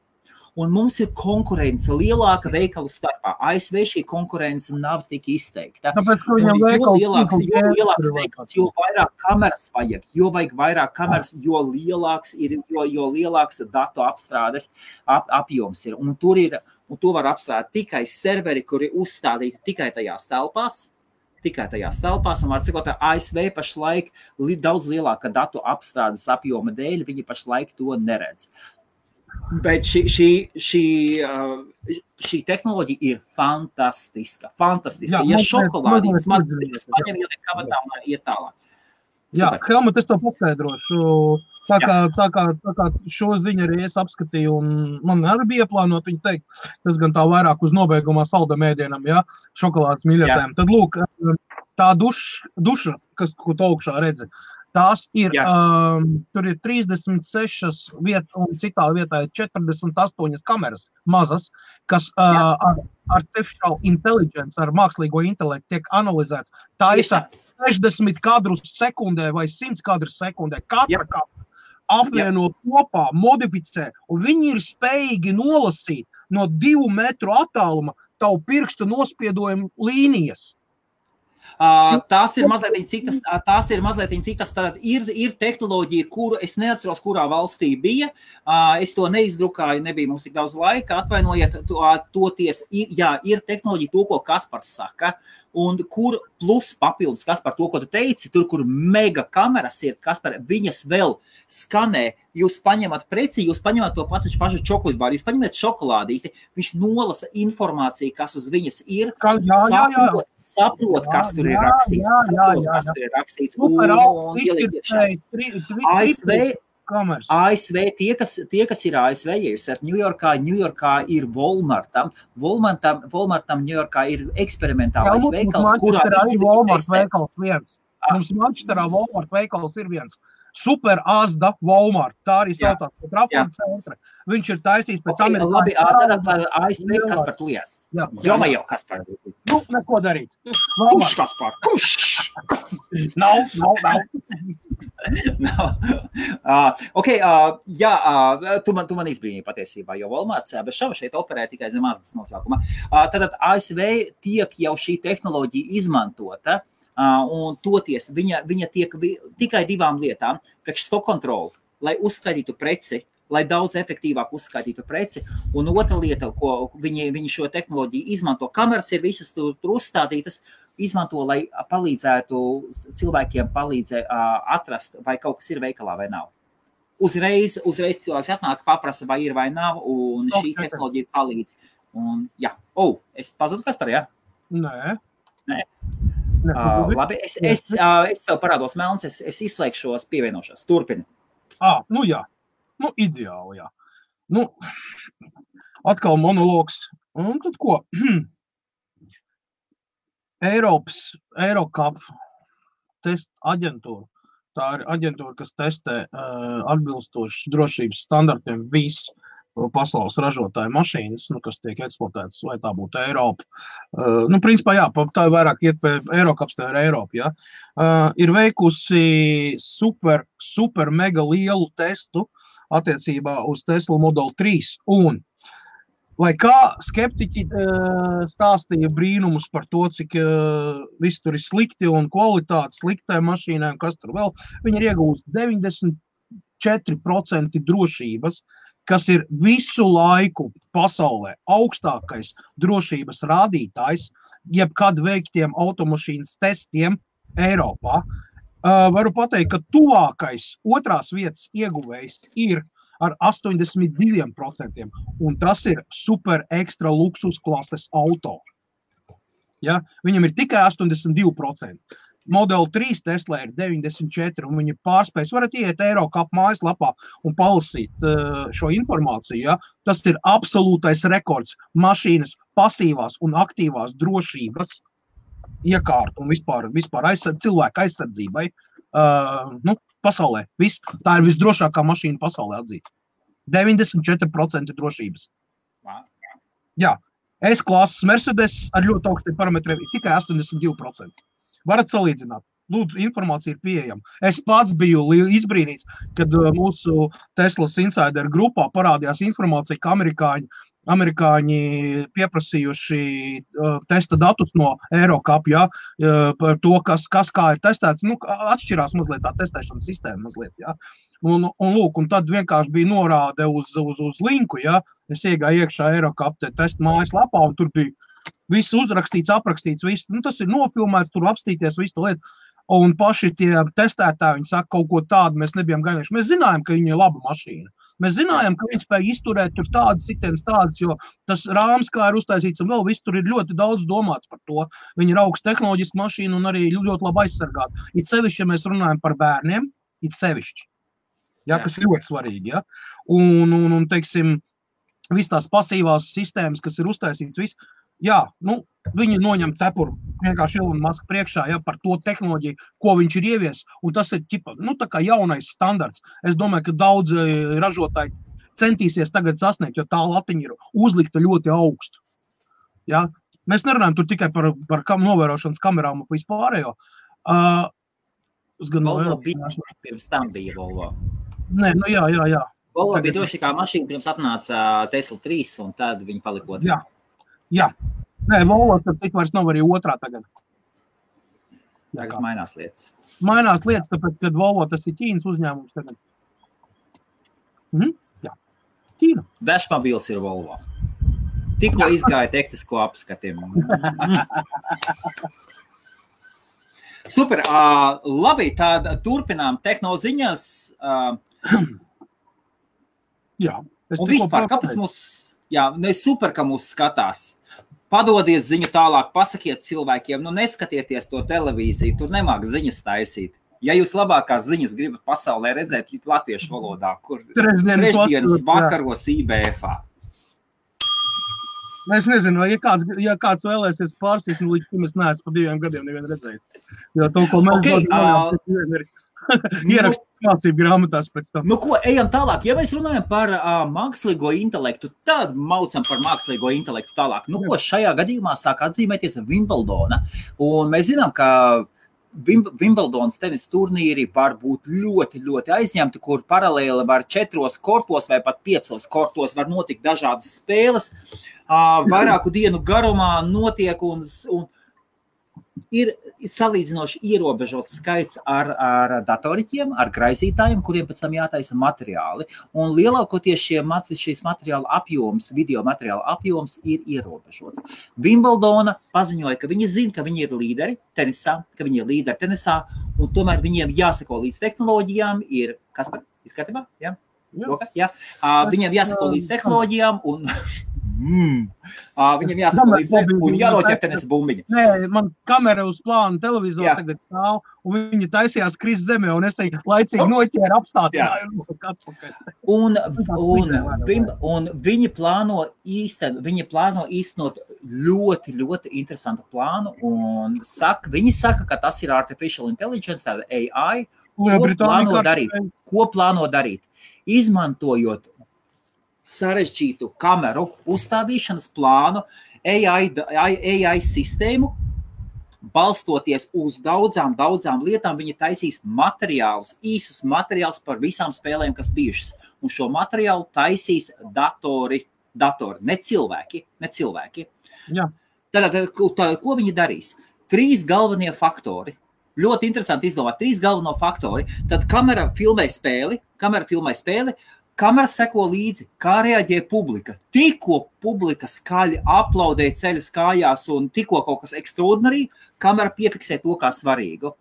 un mums ir konkurence lielāka veikalu starpā. ASV šī konkurence nav tik izteikta. Tāpēc, viņam jo lielāks, jo lielāks veikals, jo vairāk kameras vajag, jo vajag vairāk kameras, jo lielāks ir, jo, jo lielāks datu apstrādes ap, apjoms ir. Un tur ir, un to var apstrādāt tikai serveri, kuri uzstādīti tikai tajās telpās. Tikai tajās telpās, un, sakot, ASV pašlaik daudz lielāka datu apstrādes apjoma dēļ, viņi pašlaik to neredz. Bet šī, šī, šī, uh, šī tehnoloģija ir fantastiska. fantastiska. Jā, Ja mazliet- šokolādītes mazliet paņem, ieliek kabatā un iet tālāk. Jā. Helmut, es to paskaidrošu. Tā kā, tā, kā, tā kā šo ziņu arī es apskatīju, un man arī bija plānota viņa teikt, tas gan tā vairāk uz nobeigumā salda mēdienam, ja šokolādes mīļotājiem. Tad, lūk, tā duš, duša, kas, ko tu augšā redzi, tās ir, Jā. um, tur ir 36 vietas, un citā vietā ir 48 kameras mazas, kas uh, ar artificial intelligence, ar mākslīgo intelektu tiek analizēts. Tā. 60 kadrus sekundē vai 100 kadrus sekundē. Katra kamera apvieno kopā, modificē, un viņi ir spējīgi nolasīt no divu metru attāluma tavu pirkstu nospiedojumu līnijas. Uh, tās ir mazliet citas. Tās ir mazliet citas. Tad ir, ir tehnoloģija, kuru es neatceros, kurā valstī bija. Uh, es to neizdrukāju, nebija mums tik daudz laika. Atvainojiet, to, toties. Ir, jā, ir tehnoloģija, to, ko Kaspars saka. Un kur plus papildus, kas par to, ko tu teici, tur, kur mega kameras ir, kas par viņas vēl skanē. Jūs paņemat preci, jūs paņemat to pašu, pašu čokolādīti, jūs paņemat šokolādīti, viņš nolasa informāciju, kas uz viņas ir. Kā, jā, jā, jā. saprot, saprot, kas Jā, tur ir jā, rakstīts. jā, jā, saprot, jā, kas jā. tur ir rakstīts. Super un- augsts un ieliek iekšā. izšķirtējs, ASV, kameras. ASV tie, kas, tie, kas ir ASV, ja jūs esat Ņujorkā, Ņujorkā ir Walmartam. Walmartam, Walmartam Ņujorkā ir Jā, eksperimentālais mums veikals, kurā visi Walmart veikals viens. Mums Manchesterā Walmart veikals ir viens. Super Asda Walmart. Tā arī Jā. saucās par trapu centra. Viņš ir taisīts pēc Okay, amerikāņu labi, tad par ASV kas par plies. Jā, Jo man jau kas par. Nu, neko darīt. Kurš kas par? Kurš? Nav, nav, nav. [LAUGHS] Uh, okay, uh, jā, uh, tu man, tu man izbrīnīji patiesībā, jo Walmarts bez šaubu šeit operē tikai zem mazas nosaukuma. Uh, tad ASV tiek jau šī tehnoloģija izmantota. Uh, un toties viņa, viņa tiek vi- tikai divām lietām - priekš stock kontroli, lai uzskaitītu preci, lai daudz efektīvāk uzskaitītu preci. Un otra lieta, ko viņi, viņi šo tehnoloģiju izmanto, kameras ir visas tur, tur uzstādītas, izmanto, lai palīdzētu cilvēkiem palīdzēt, uh, atrast, vai kaut kas ir veikalā vai nav. Uzreiz, uzreiz cilvēks atnāk, paprasa, vai ir vai nav, un šī tehnoloģija palīdz. Un, jā, oh, es pazudu, kas par jā. Nē. Nē. Neko Uh, labi, es, es, uh, es tev parādos melns, es, es izslēgšos, pievienošos. Turpini. Ah, nu jā, nu, ideāli. Jā. Nu, atkal monologs. Un tad ko? [CLEARS THROAT] Eiropas, Eirokap test aģentūra. Tā ir aģentūra, kas testē uh, atbilstoši drošības standartiem visu pasaules ražotāju mašīnas, nu, kas tiek eksploatētas, vai tā būtu Eiropa. Uh, nu, principā, jā, tā ir vairāk iet pie Eiropas, tā ir Eiropa. Jā. Uh, ir veikusi super, super mega lielu testu attiecībā uz Tesla Model 3. Un, lai kā skeptiķi uh, stāstīja brīnumus par to, cik uh, viss tur ir slikti un kvalitāte sliktai mašīnai, un kas tur vēl, viņi ir iegūsti 94% drošības, kas ir visu laiku pasaulē augstākais drošības rādītājs, jebkad veiktiem automašīnas testiem Eiropā. Uh, varu pateikt, ka tuvākais otrās vietas ieguvējs ir ar 82%, un tas ir super ekstra luksus klases auto. Ja? Viņam ir tikai 82%. Model 3 Tesla ir 94, un viņi pārspējas. varat iet Eiropas mājaslapā un palasīt šo informāciju. Ja? Tas ir absolūtais rekords mašīnas pasīvās un aktīvās drošības iekārtu un vispār, vispār aizsardz, cilvēku aizsardzībai. Uh, nu, pasaulē. Viss. Tā ir visdrošākā mašīna pasaulē atzīta. 94% drošības. Jā, S klases Mercedes ar ļoti augstiem parametriem ir tikai 82%. Varat salīdzināt. Lūdzu, informācija ir pieejama. Es pats biju izbrīnīts, kad uh, mūsu Teslas insider grupā parādījās informācija, ka amerikāņi amerikāņi pieprasījuši uh, testa datus no Eiropas ja, uh, par to, kas, kas kā ir testēts. Nu, atšķirās mazliet tā testēšanas sistēma. Mazliet, ja. un, un, lūk, un tad vienkārši bija norāde uz, uz, uz linku. Ja. Es iegāju iekšā Eiropas testa mājaslapā, un tur bija viss uzrakstīts, aprakstīts. Viss, nu, tas ir nofilmēts, tur apstīties visu lietu. Un paši tie testētāji saka, kaut ko tādu mēs nebijām gaidījuši. Mēs zinājām, ka viņi ir laba mašīna. Mēs zinājām, ka viņi spēja izturēt tur tādas sitienas, tādas, jo tas rāms, kā ir uztaisīts, un vēl viss tur ir ļoti daudz domāts par to. Viņi ir augsts tehnoloģiski mašīna un arī ļoti labi aizsargāti. It sevišķi, ja mēs runājam par bērniem, it sevišķi. Ja, kas ir ļoti svarīgi. Ja? Un, un, un teiksim, visas tās pasīvās sistēmas, kas ir uztaisītas, viss, jā, nu, viņi noņem cepuru vienkārši Ilona Maska priekšā ja, par to tehnoloģiju, ko viņš ir ieviesis. Tas ir ķipa, nu, jaunais standarts. Es domāju, ka daudz e, ražotāji centīsies tagad sasniegt, jo tā latiņa ir uzlikta ļoti augstu. Ja? Mēs nerunājam tikai par, par kam, novērošanas kamerām un vispārējo. Uh, es gan Volvo bija pirms tam bija Volvo. Nē, nu jā, jā, jā. Volvo Tagad... bija droši kā mašīna, pirms apnāca Tesla 3, un tad viņi palika otrā. Jā, jā. Nē, Volvo tad tik vairs nav arī otrā tagad. Tagad mainās lietas. Mainās lietas, tāpēc, kad Volvo tas ir Ķīnas uzņēmums tagad. Mhm, jā. Ķīna. Dažmobils ir Volvo. Tikko izgāja tehnisko apskatījumu. [LAUGHS] Super. Uh, labi, tad turpinām tehnoloģijas. Uh, jā. Un vispār, kāpēc mums, jā, ne super, ka mūs skatās? Padodiet ziņu tālāk, pasakiet cilvēkiem, nu neskatieties to televīziju, tur nemāk ziņas taisīt. Ja jūs labākās ziņas gribat pasaulē redzēt latviešu valodā, kur trešdienas vakaros IBF. Es nezinu, vai ja kāds, ja kāds vēlēsies pārstāvēt, nu, līdz šim es neesmu pa diviem gadiem redzējis. Jo to, ko mēs okay, darām, uh, ir ierakstīt mācību grāmatās pēc tam. Nu, ko, ejam tālāk. Ja mēs runājam par uh, mākslīgo intelektu, tad maucam par mākslīgo intelektu tālāk. Nu, ko šajā gadījumā sāk atzīmēties Wimbledona. Un mēs zinām, ka Wimbledonas tenisa turnīri var būt ļoti, ļoti aizņemti, kur paralēli var četros kortos vai pat piecos kortos var notikt dažādas spēles. Vairāku dienu garumā notiek un, un ir salīdzinoši ierobežots skaits ar, ar datoriķiem, ar graizītājiem, kuriem pēc tam jātaisa materiāli. Un lielākoties matri, šīs materiāla apjoms, video materiāla apjoms ir ierobežots. Wimbledona paziņoja, ka viņi zina, ka viņi ir līderi tenisā, ka viņi ir līderi tenisā, un tomēr viņiem jāsako līdz tehnoloģijām, ir kas par izskatībā? Ja? Jā. Roka, jā. Uh, viņiem jāsako līdz tehnoloģijām un [LAUGHS] Mm. Uh, viņam līdz un jānoķer tenisa bumbiņa. Nē, man kamera uz plāna televizora Jā. tagad stāv, un viņi taisījās krist zemē, un es teiktu, laicīgi noķēra apstādinājumu. Un, un, un, un viņi plāno īsten, viņi plāno īstenot ļoti, ļoti interesantu plānu, un saka, viņi saka, ka tas ir artificial intelligence, tāda AI, ko plāno darīt, ko plāno darīt? Izmantojot sarežģītu kameru uzstādīšanas plānu, AI, AI sistēmu, balstoties uz daudzām, daudzām lietām, viņi taisīs materiālus, īsus materiālus par visām spēlēm, kas bijušas. Un šo materiālu taisīs datori, datori ne cilvēki. Ne cilvēki. Tātad, tātad, ko viņi darīs? Trīs galvenie faktori. Ļoti interesanti izdomāt trīs galveno faktori. Tad kamera filmē spēli, kamera filmē spēli, Kamera seko līdzi, kā reaģē publika. Tikko publika skaļi aplaudē ceļas kājās un tikko kaut kas ekstraordinārī, kamera piefiksē to kā svarīgu.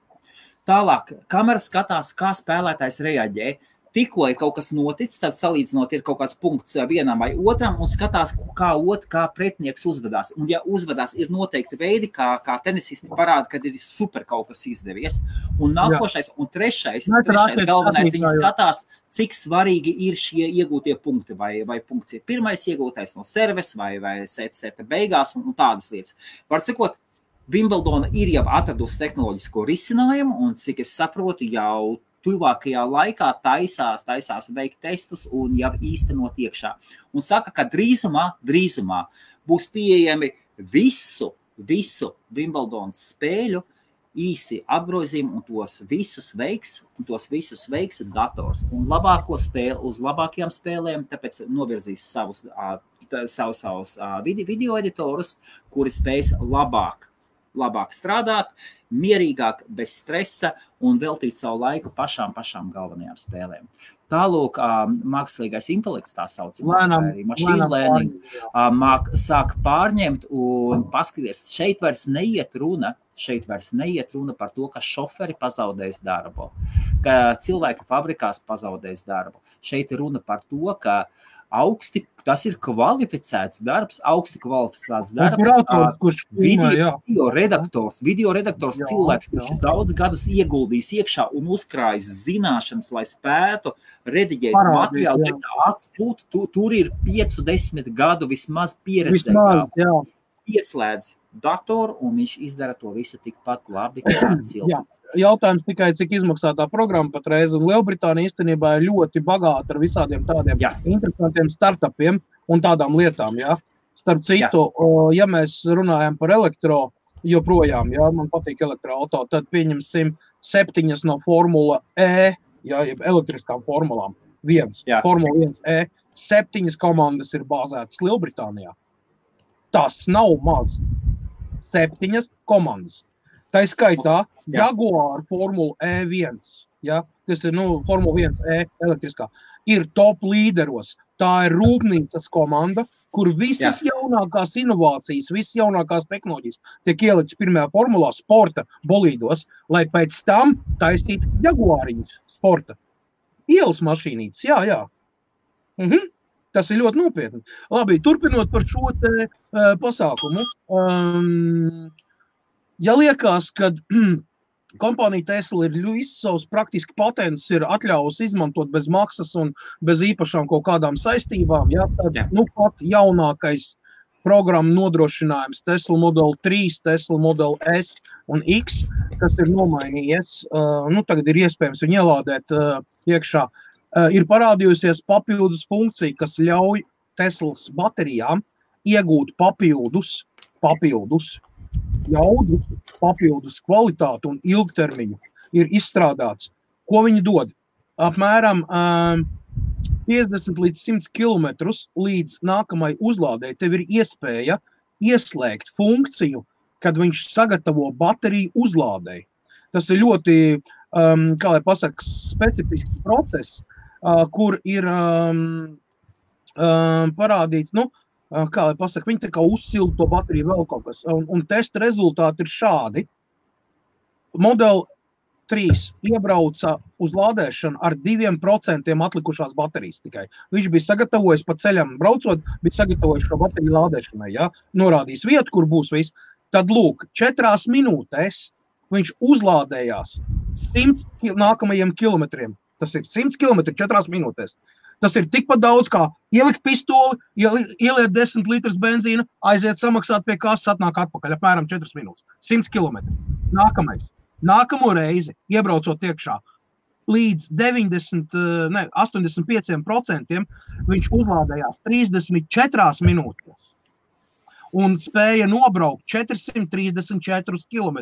Tālāk, kamera skatās, kā spēlētājs reaģē tikko ir kaut kas noticis, tad salīdzinot, ir kaut kāds punkts vienam vai otram, un skatās, kā, ot, kā pretinieks uzvedās. Un, ja uzvedās, ir noteikti veidi, kā, kā tenisisti parāda, kad ir super kaut kas izdevies. Un nākošais, Jā. un trešais, Nē, trešais galvenais, viņi skatās, cik svarīgi ir šie iegūtie punkti. Vai, vai punkts ir pirmais iegūtais no serves, vai, vai seta beigās, un, un tādas lietas. Var cikot, Wimbledona ir jau atradusi tehnoloģisko risinājumu, un cik es saprotu, jau tuvākajā laikā taisās, taisās veikt testus un jau īstenot iekšā. Un saka, ka drīzumā, drīzumā būs pieejami visu, visu Wimbledonas spēļu īsi apgrozījumi, un tos visus veiks, un tos visus veiks dators. Un labāko spēli uz labākajām spēlēm, tāpēc novirzīs savus, savus, savus video editorus, kuri spēs labāk, labāk strādāt, mierīgāk, bez stresa un veltīt savu laiku pašām, pašām galvenajām spēlēm. Tālāk, mākslīgais intelekts, tā saucamā mašīna lēnība, māk, sāk pārņemt un paskatīties. Šeit vairs neiet runa, šeit vairs neiet runa par to, ka šoferi pazaudēs darbu, ka cilvēki fabrikās pazaudēs darbu. Šeit ir runa par to, ka augsti, tas ir kvalificēts darbs, augsti kvalificēts darbs. Operators, kurš video, video redaktors, video redaktors jā, cilvēks, kurš jā. daudz gadus ieguldījis iekšā un uzkrājis zināšanas, lai spētu rediģēt Parādīt, materiālu. Atspūt, tu, tur ir 5-10 gadu vismaz pieredze. Vismaz, jā. Ieslēdz datoru, un viņš izdara to visu tikpat labi kā cilvēks. Jautājums tikai, cik izmaksā tā programma patreiz, un Lielbritānija īstenībā ir ļoti bagāta ar visādiem tādiem jā. interesantiem startupiem un tādām lietām. Jā. Starp citu, jā. ja mēs runājam par elektro, joprojām, ja man patīk elektroautorāta, tad pieņemsim septiņas no Formula E, ja elektriskām formulām. Viens, jā. Formula 1 E, septiņas komandas ir bāzētas Lielbritānijā. Tas nav maz septiņas komandas. Tā skaitā Jaguar Formula E1, ja, kas ir nu, Formula 1 E elektriskā, ir top līderos. Tā ir rūpnīcas komanda, kur visas Jā. jaunākās inovācijas, visas jaunākās tehnoloģijas tiek ieliktas pirmajā formulā, sporta bolīdos, lai pēc tam taisītu jaguāriņus sporta. Ielas mašīnītes, jā, jā. Mhm. Tas ir ļoti nopietni. Labi, turpinot par šo te, uh, pasākumu. Um, ja liekas, ka [CLEARS THROAT] kompānija Tesla ir visas savas praktiski patents, ir atļaujusi izmantot bez maksas un bez īpašām kaut kādām saistībām, ja, tad Jā. nu, pat jaunākais programmu nodrošinājums Tesla Model 3, Tesla Model S un X, kas ir nomainījies. Uh, nu, tagad ir iespējams viņu ielādēt uh, iekšā. Eh, ir parādījusies papildus funkcija, kas ļauj Teslas baterijām iegūt papildus, papildus jaudu, papildus kvalitāti un ilgtermiņu. Ir izstrādāts, ko viņi dod. Apmēram um, 50 līdz 100 km līdz nākamajai uzlādēji tev ir iespēja ieslēgt funkciju, kad viņš sagatavo bateriju uzlādēji. Tas ir ļoti, um, kā lai pasakā, specifisks process, kur ir um, um, parādīts, nu, kā lai pasakā, viņi tā kā uzsilda to bateriju vēl kaut kas. Un, un testa rezultāti ir šādi. Modeli 3 iebrauca uz lādēšanu ar 2% atlikušās baterijas tikai. Viņš bija sagatavojis pa ceļam, braucot, bija sagatavojis šo bateriju lādēšanai. Ja? Norādījis vietu, kur būs viss. Tad, lūk, četrās minūtēs viņš uzlādējās 100 nākamajiem kilometriem. Tas ir 100 km 4 minūtēs. Tas ir tikpat daudz, kā ielikt pistoli, ielikt 10 litrus benzīna, aiziet samaksāt pie kases, atnāk atpakaļ apmēram 4 minūtes. 100 km. Nākamais. Nākamo reizi, iebraucot iekšā, līdz 90, ne, 85% viņš uzlādējās 34 minūtēs un spēja nobraukt 434 km.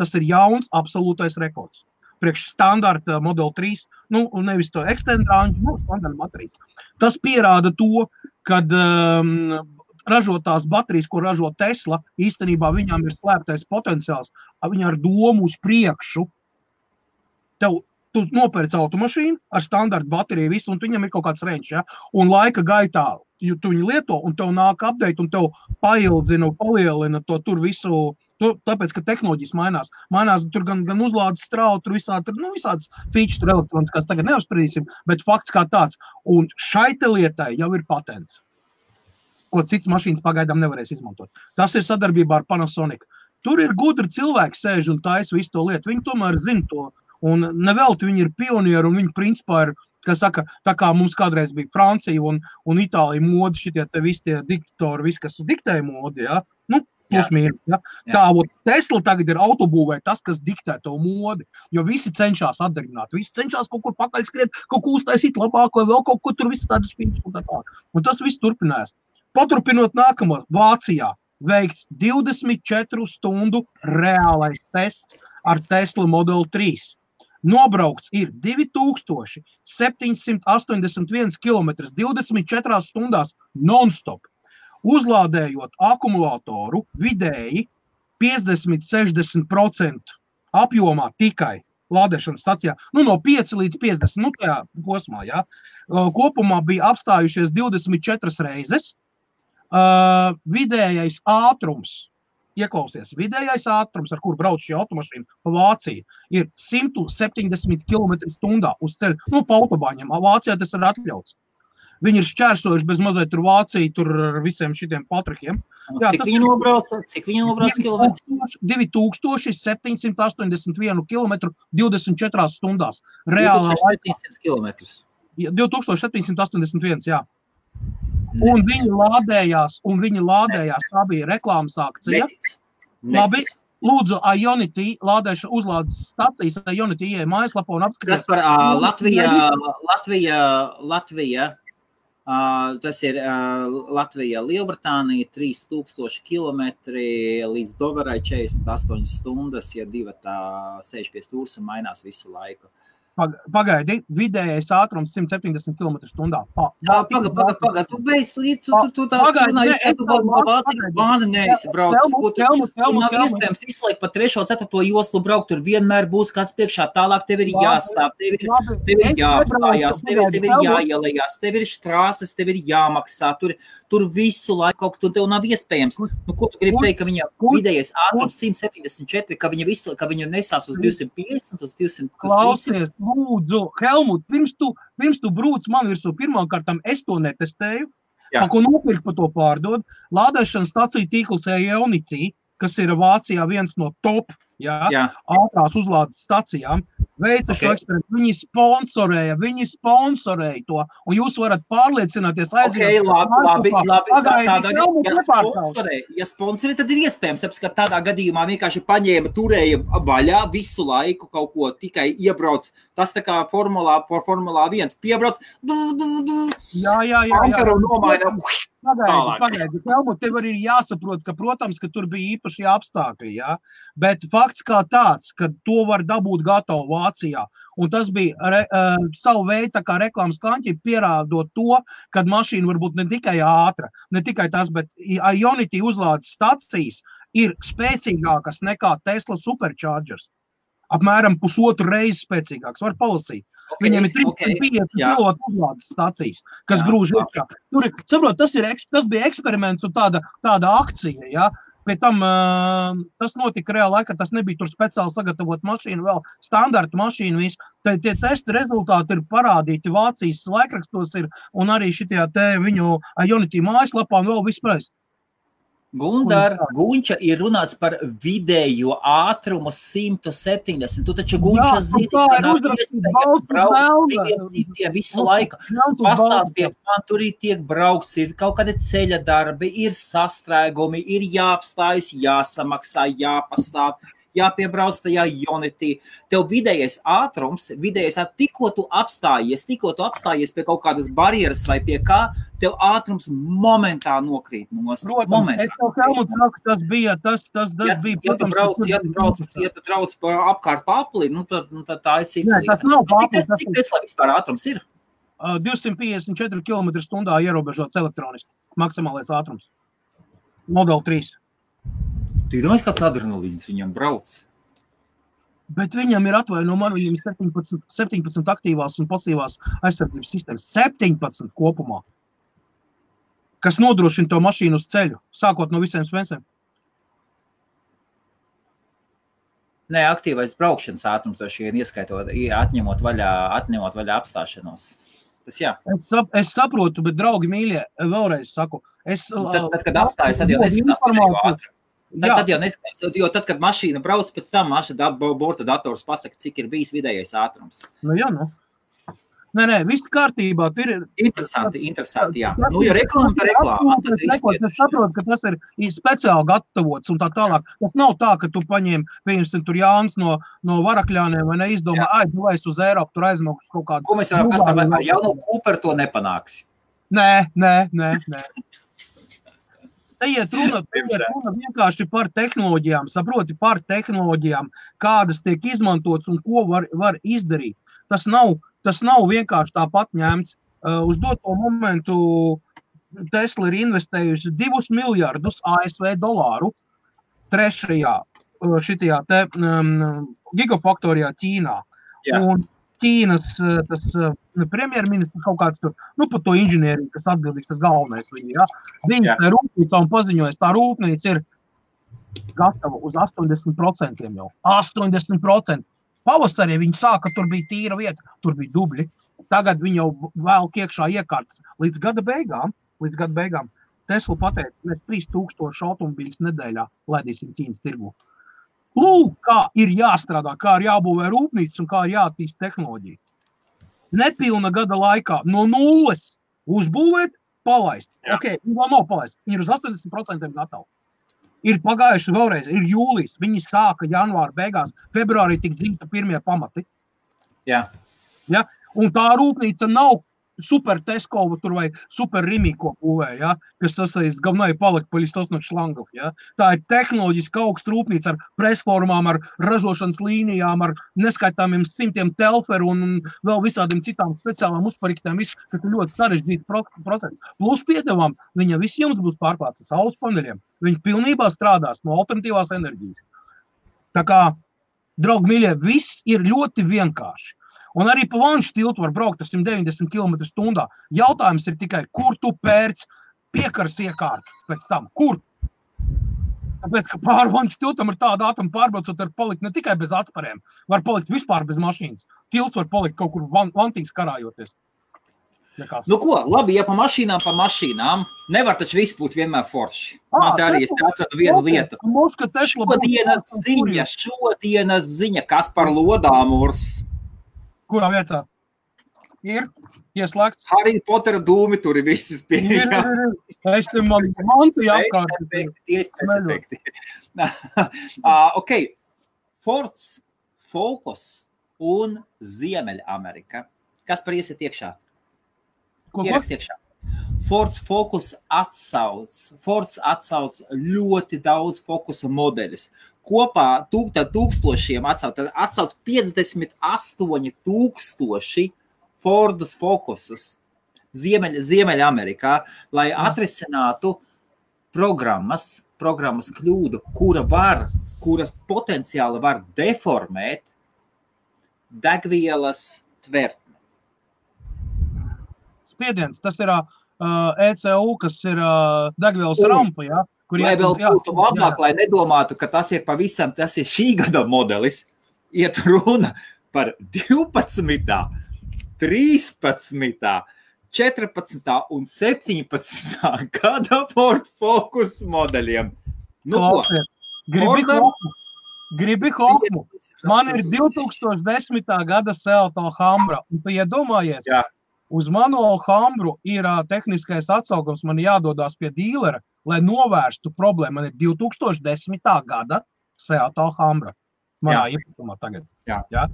Tas ir jauns absolūtais rekords priekš standarta Model 3, nu, nevis to ekstendāņu, nu, standarta baterijas. Tas pierāda to, ka um, ražotās baterijas, ko ražo Tesla, īstenībā viņām ir slēptais potenciāls. Viņi ar domu uz priekšu. Tev, tu nopērci automašīnu ar standarta bateriju, visu, un viņam ir kaut kāds range. Ja? Un laika gaitā tu viņu lieto, un tev nāk update, un tev paildzina, palielina to visu To, tāpēc, ka tehnoloģijas mainās. Mainās tur gan, gan uzlādes strauji, tur visādi, tur, nu, visādas features, tur elektroniskās tagad neapspriedīsim, bet fakts kā tāds. Un šai lietai jau ir patents, ko cits mašīnas pagaidām nevarēs izmantot. Tas ir sadarbībā ar Panasonic. Tur ir gudri cilvēki, sēž un taisa visu to lietu. Viņi tomēr zina to. Un nevelti viņi ir pionieri un viņi principā ir kas saka, tā kā mums kādreiz bija Francija un, un Itālija modi, šitie te visi tie diktatori, visi, kas diktēja modi, ja? nu, Plus mīnus. Ja? Tā Tesla tagad ir autobūvē tas, kas diktē to modi. Jo visi cenšas atdarināt, visi cenšas kaut kur pakaļ skriet, kaut ko uztaisīt labāk, vai vēl kaut ko tur viss tādas spīņas un tā tālāk. Un tas viss turpinās. Paturpinot nākamo, Vācijā veikts 24 stundu reālais tests ar Tesla Model 3. Nobraukts ir 2781 km 24 stundās non-stop. Uzlādējot akumulātoru vidēji 50-60% apjomā tikai lādēšanas stācijā, nu, no 5 līdz 50 nu, posmā. Ja. Kopumā bija apstājušies 24 reizes. Uh, vidējais ātrums, ieklausieties, vidējais ātrums, ar kuru brauc šī automašīna pa Vāciju, ir 170 km/h uz ceļa. Nu, pa autobāņiem. Vācijā tas ir atļauts. Viņi ir šķērsojuši bez mazliet tur Vāciju, tur ar visiem šiem patrikiem. Jā, cik viņi nobrauca? Cik viņi nobrauca kilometru? 2781 km 24 stundās. Reālā laikā 700 km. 2781, jā. Un viņi lādējās, un viņi lādējās. Tā bija reklāmas akcija. Neticu. Labi. Neticu. Lūdzu, Ionity lādēšana uzlādes stācijas, Ionity ieeja mājaslapā un Kas apskatās. par uh, Latviju? Latvija, Latvija, uh, tas ir uh, Latvija, Lielbritānija, 3000 km līdz Doverai 48 stundas, ja divi tā sēž pie stūres un mainās visu laiku. Pag- Pagaidi, vidējais ātrums 170 km/h. Pagaidi, pagaidi, pagaidi. Tu beidz, tu, tu, tu, tu tā Pagaidi, runāji, ka tu vēl no pagaidi. bāna neesi braucis. Nav iespējams laiku pa 3, 4 joslu braukt. Tur vienmēr būs kāds priekšā. Tālāk tev ir jāstāv, tev ir, tev ir jāapstājās, tev tev ir jāielējās, tev ir strāsas, tev ir jāmaksā. Tur, tur visu laiku kaut kas tev nav iespējams. Nu, ko tu gribi Kur- teikt, ka viņa kur- vidējais ātrums 174, ka viņa, visu, ka viņa nesās uz 250, uz 200, uz 300? Lūdzu, Helmut, pirms tu, pirms tu brūc man virsū, pirmkārt, es to netestēju. Jā. Pa, ko nopirkt, pa to pārdod. Lādēšanas stācija tīkls Eonici, kas ir Vācijā viens no top jā, Jā, ātrās uzlādes stacijām, veica šo Ok. eksperimentu. Viņi sponsorēja, viņi sponsorēja to, un jūs varat pārliecināties, Ok, labi, labi, mājaslapā. labi. Pagaidi, Tādā ja sponsorē, ja sponsorē, tad ir iespējams, tāpēc, ka tādā gadījumā vienkārši paņēma, turēja vaļā visu laiku kaut ko, tikai iebrauc. Tas tā kā formulā, formulā viens piebrauc, bzz, bzz, bzz, Jā, jā, jā. jā. Ankaru nomaina. Pagaidi, pagaidi. Helmut, tev arī ir jāsaprot, ka, protams, ka tur bija īpaši apstākļi, jā. bet fakts kā tāds, ka to var dabūt gatavu Vācijā. Un tas bija re, uh, savu veidu reklāmas kaņķi, pierādot to, ka mašīna var būt ne tikai ātra, ne tikai tas, bet Ionity uzlādes stacijas ir spēcīgākas nekā Tesla Superchargers. Apmēram pusotru reizi spēcīgāks. Var palasīt. Okay, Viņiem ir okay. 35 jā. kW uzlādes stācijas, kas Jā, grūž iekšā. Tur, ir- saprot, tas, ir, tas bija eksperiments un tāda, tāda akcija. Ja? Pēc tam uh, tas notika reāli laikā. Tas nebija tur speciāli sagatavot mašīnu, vēl standarta mašīnu. visu. Te, tie testa rezultāti ir parādīti Vācijas laikrakstos, ir, un arī te viņu Unity mājaslapā un vēl vispār. Gundar, Gunča ir runāts par vidējo ātrumu 170. Tu taču Gunča zini, ka nav iespējams braukt simtiem visu laiku. Pastāstiet, man tur ir tiek braukts, ir kaut kādi ceļa darbi, ir sastrēgumi, ir jāapstājas, jāsamaksā, jāpastāv, jāpiebrauc tajā Unity. Tev vidējais ātrums, vidējais tikko tu apstājies, tikko tu apstājies pie kaut kādas barjeras vai pie kā, tev ātrums momentā nokrīt no saku, tas bija tas, tas, tas ja, bija. ja tu protams, brauc, tas ja tu brauc, ja tu brauc pa apkārt papli, nu tad, nu tad tā ir cita Nē, tas nav Cik papli, tas cik ir- Tesla vispār ātrums ir? Uh, 254 km/h ierobežots elektroniski. Maksimālais ātrums. Model 3. Tu domā, kāds adrenalīns viņam brauc? Bet viņam ir atvainojums, man viņam ir 17, 17 aktīvās un pasīvās aizsardzības sistēmas. 17 kopumā. Kas nodrošina to mašīnu uz ceļu, sākot no visiem spēkiem. Nē, aktīvais braukšanas ātrums droši vien ieskaitot, atņemot vaļā, atņemot vaļā apstāšanos. Tas jā. Es, sap, es saprotu, bet, draugi, mīļie, vēlreiz saku, es. Tad, tad kad apstājas, tad jau neskatās ātrumu. Tad, Jā, tad jau neskatās, jo tad, kad mašīna brauc pēc tam, maša da, borta dators pasaka, cik ir bijis vidējais ātrums. nu, jā, nu. Nē, nē, viss kārtībā. Tur ir interesanti. interesanti jā. Nu, ja reklāma par reklāmu, tad es saprotu, ka tas ir speciāli gatavots un tā tālāk. Tas nav tā, ka tu paņem, pieņemsim, tur Jānis no, no Varakļāniem vai neizdomā, ai, tu esi uz Eiropu, tur aizmauks kaut kādu. Ko mēs varam, par, ar jaunu Cooper to nepanāks? Nē, nē, nē, nē. Te iet runa, iet runa vienkārši par tehnoloģijām, saproti par tehnoloģijām, kādas tiek izmantotas un ko var, var izdarīt. Tas nav Tas nav vienkārši tāpat ņemts. Uh, uz doto momentu Tesla ir investējusi 2 miljardus ASV dolāru trešajā uh, šitajā te, um, gigafaktorijā Ķīnā. Jā. Un Ķīnas uh, tas, premjerministrs kaut kāds tur, nu, par to inženieriju, kas atbildīgs, tas galvenais viņi, ja? Viņš tā rūpnīca un paziņojas, tā rūpnīca ir gatava uz 80% jau. 80%. Pavasarī viņi sāka, tur bija tīra vieta, tur bija dubļi. Tagad viņi jau velk iekšā iekārtas līdz gada beigām. Līdz gada beigām. Tesla pateica, mēs 3000 automobīļus nedēļā laidīsim Ķīnas tirgu. Lūk, kā ir jāstrādā, kā ir jābūvē rūpnīca un kā ir jāattīst tehnoloģija. Nepilna gada laikā no nulles uzbūvēt, palaist. Jā. Ok, vēl nav palaist. Viņi ir uz 80% gatavi ir pagājuši vēlreiz, ir jūlijas. Viņi sāka janvāra beigās, februārī tika dzimta pirmie pamati. Jā. Ja? Un tā rūpnīca nav super Teskovu tur vai super Rimīko būvē, ja, kas sasaiст говна palikt pa листосных šlangов. Ja. Tā ir tehnoloģiski augsta rūpnīca ar presformām, ar ražošanas līnijām, ar neskaitāmiem simtiem telferu un, un vēl visādiem citām speciālām uzpariktēm. Viss, kas ir ļoti sarežģīts process. Plus piedevām, viņa viss jums būs pārklāts ar saules paneļiem. Viņi pilnībā strādās no alternatīvās enerģijas. Tā kā, draugi mīļie, viss ir ļoti vienkārši. Un arī pa vanšu tiltu var braukt ar 190 km/h. Jautājums ir tikai, kur tu pērc piekaras iekārtu pēc tam? Kur? Tāpēc, ka pāri vanšu tiltam ar tādu ātrumu pārbraucot, var palikt ne tikai bez atspariem, var palikt vispār bez mašīnas. Tilts var palikt kaut kur van, vantīs karājoties. Nekās. Nu, ko, labi, ja pa mašīnām, pa mašīnām, nevar taču viss būt vienmēr forši. Man tā arī ir atradu vienu lietu. Šodienas ziņa, šodienas ziņa, kas par lodāmurs Kurā vietā? Ir ieslēgts. Harry Potter dūmi tur ir visas pieejamas. Es tam mantīju apkārt. Efekti. uh, [LAUGHS] ok. Forts, Focus un Ziemeļamerika. Kas par iesiet iekšā? Ko ierakst iekšā? Fords Focus atsauc, Fords atsauc ļoti daudz fokusa modeļus kopā tūkstošiem atsauc, atsauc 58 tūkstoši Fordus fokusus Ziemeļ, Ziemeļamerikā, lai atrisinātu programmas, programmas kļūdu, kura var, kura potenciāli var deformēt degvielas tvertni. Spiediens, tas ir uh, ECU, kas ir uh, degvielas rampa, ja? Kur lai vēl būtu labāk, lai nedomātu, ka tas ir pavisam, tas ir šī gada modelis, iet runa par 12, 13, 14 un 17 gada Ford Focus modeļiem. Nu, Klausiet, gribi homu? Gribi homu? Man ir 2010. gada Selto Hambra, un tu iedomājies, jā. uz manuālu Hambru ir tehniskais atsaukums, man jādodas pie dīlera, lai novērstu problēmu. Man ir 2010. gada Seat Alhambra. Manā īpašumā tagad. Jā. Jā.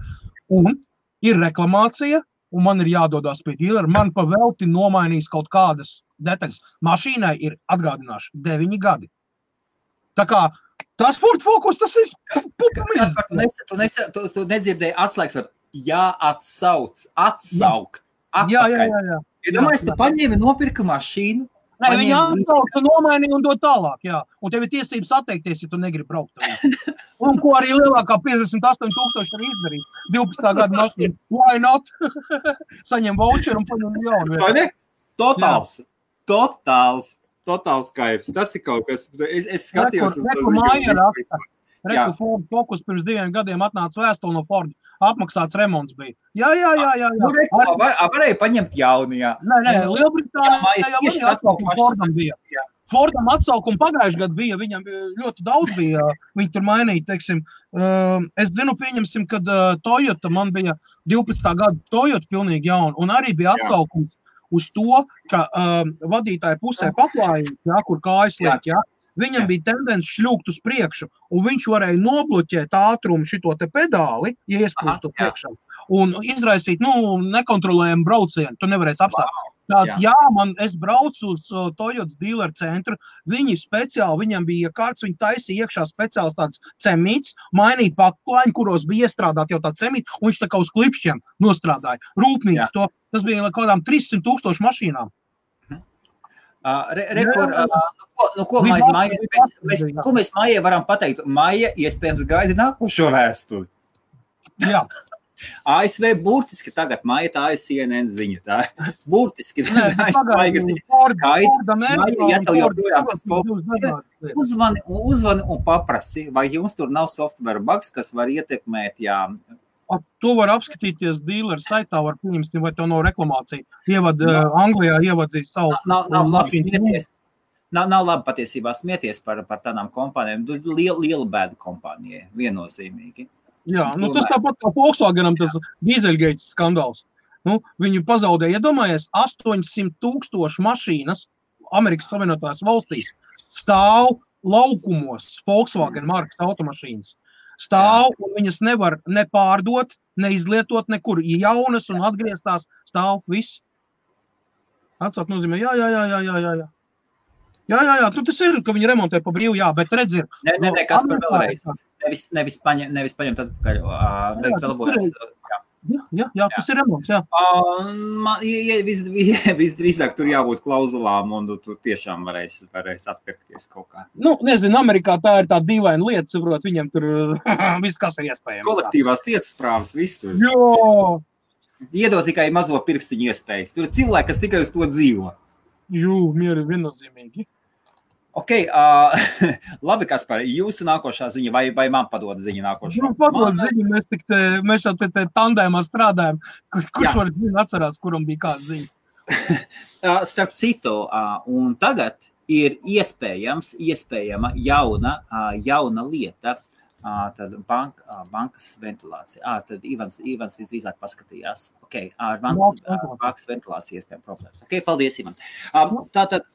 Un ir reklamācija, un man ir jādodas pie dīlera. Man pavelti nomainīs kaut kādas detaļas. Mašīnai ir atgādināšu 9 gadi. Tā kā tas Ford Focus, tas ir pupumis. Tu, nes, tu, nes, tu, tu nedzirdēji atslēgas, var jāatsauc, atsaukt. Atpakaļ. Jā, jā, jā. jā. Ja domāju, tu paņēmi nopirka mašīnu, Nē, viņi atbrauca, nomainīja un dod tālāk. Jā. Un tev ir tiesības atteikties, ja tu negribi braukt. [LAUGHS] Un ko arī lielākā 58,000 ir izdarījis. 12. gada mašīna. Why not? [LAUGHS] Saņem voucheru un paņem jaunu. Vai ne? Totāls. Jā. Totāls. Totāls kaivs. Tas ir kaut kas. Es, es skatījos. Rekur, rekur māja raksta. Reku Ford Focus pirms diviem gadiem atnāca vēstule no Ford. Apmaksāts remonts bija. Jā, jā, jā. jā, jā. Nu, reku, var, varēja paņemt jaunu. Jā. Nē, nē, Lielbritānijā jau bija atsaukums Fordam bija. Jā. Fordam atsaukumi pagājušajā gadā bija, viņam ļoti daudz bija, viņi tur mainīja, teiksim, es zinu, pieņemsim, kad Toyota man bija 12. gada Toyota pilnīgi jauna, un arī bija atsaukums uz to, ka uh, vadītāja pusē paklājīgi, ja, kur kājas liek, ja, viņam Jā. bija tendence šļūkt uz priekšu, un viņš varēja nobloķēt ātrumu te pedāli, ja iespūstu priekšā, un izraisīt, nu, nekontrolējumu braucienu, tu nevarēsi apstāt. Wow. Tātad, jā. jā, man es braucu uz uh, Toyotas dealer centru. Viņi speciāli, viņam bija kārts, viņi taisīja iekšā speciāls tāds cemīts, mainīja paklājiņu, kuros bija iestrādāti jau tā cemīti, un viņš tā kā uz klipšķiem nostrādāja. Rūpnīgs to, tas bija kaut kādām 300 tūkstošu mašīnām. Uh, re, re, kur, uh, nu, ko, nu, ko, mēs, maija, mēs, mēs, ko mēs maijā varam pateikt? Maija iespējams gaida nākošo vēstuli. Jā. [LAUGHS] ASV burtiski tagad maija tā ir CNN ziņa. Tā ir burtiski [LAUGHS] tā ir ziņa. Uzvani, uzvani un paprasi, vai jums tur nav software bugs, kas var ietekmēt, jā, To var apskatīties dealeru saitā, var pieņemt, vai tev nav reklamācija. Ievad, uh, Anglijā ievadīja savu. Nav, nav labi smieties. Nav, nav labi patiesībā smieties par, par tādām kompānijām. Liela, liela bēda kompānijai, viennozīmīgi. Jā, nu, tas tāpat kā Volkswagenam, tas dīzeļgaits skandāls. Nu, viņi pazaudēja, iedomājies, ja 800 tūkstošu mašīnas Amerikas Savienotās valstīs stāv laukumos Volkswagen markas automašīnas. Stāv, un viņas nevar ne pārdot, ne izlietot nekur. Ja jaunas un atgrieztās, stāv viss. Atcelt nozīmē, jā, jā, jā, jā, jā, jā. Jā, jā, jā, tur tas ir, ka viņi remontē pa brīvu, jā, bet redz, ir. Nē, nē, nē kas par vēlreiz. Nevis, nevis, paņem, nevis paņemt atpakaļ, bet labojums. Jā. Jā, jā, jā, tas jā. ir remonts. Jā. Uh, man, ja, vis, [LAUGHS] visdrīzāk tur jābūt klauzulām, un tu tiešām varēsi, varēsi atpirkties kaut kā. Nu, nezinu, Amerikā tā ir tā dīvaina lieta, saprot, viņiem tur [LAUGHS] viss, kas ir iespējams. Kolektīvās tiesas prāvas, viss tur. Jo! Iedod tikai mazo pirkstiņu iespējas. Tur ir cilvēki, kas tikai uz to dzīvo. Jū, mieru viennozīmīgi. Ok, uh, [LAUGHS] labi, kas par jūsu nākošā ziņa, vai, vai man padod ziņu nākošā? Man padod man... ziņu, mēs, te, mēs jau te, te tandēmā strādājam. Kur, kurš Jā. var zināt, atcerās, kuram bija kāda ziņa? [LAUGHS] Starp citu, uh, un tagad ir iespējams, iespējama jauna, uh, jauna lieta, uh, tad bank, uh, bankas ventilācija. Ah, tad Ivans, Ivans visdrīzāk paskatījās, ok, ar bankas, bankas ventilāciju iespējām problēmas. Ok, paldies, Ivan. Uh, tātad,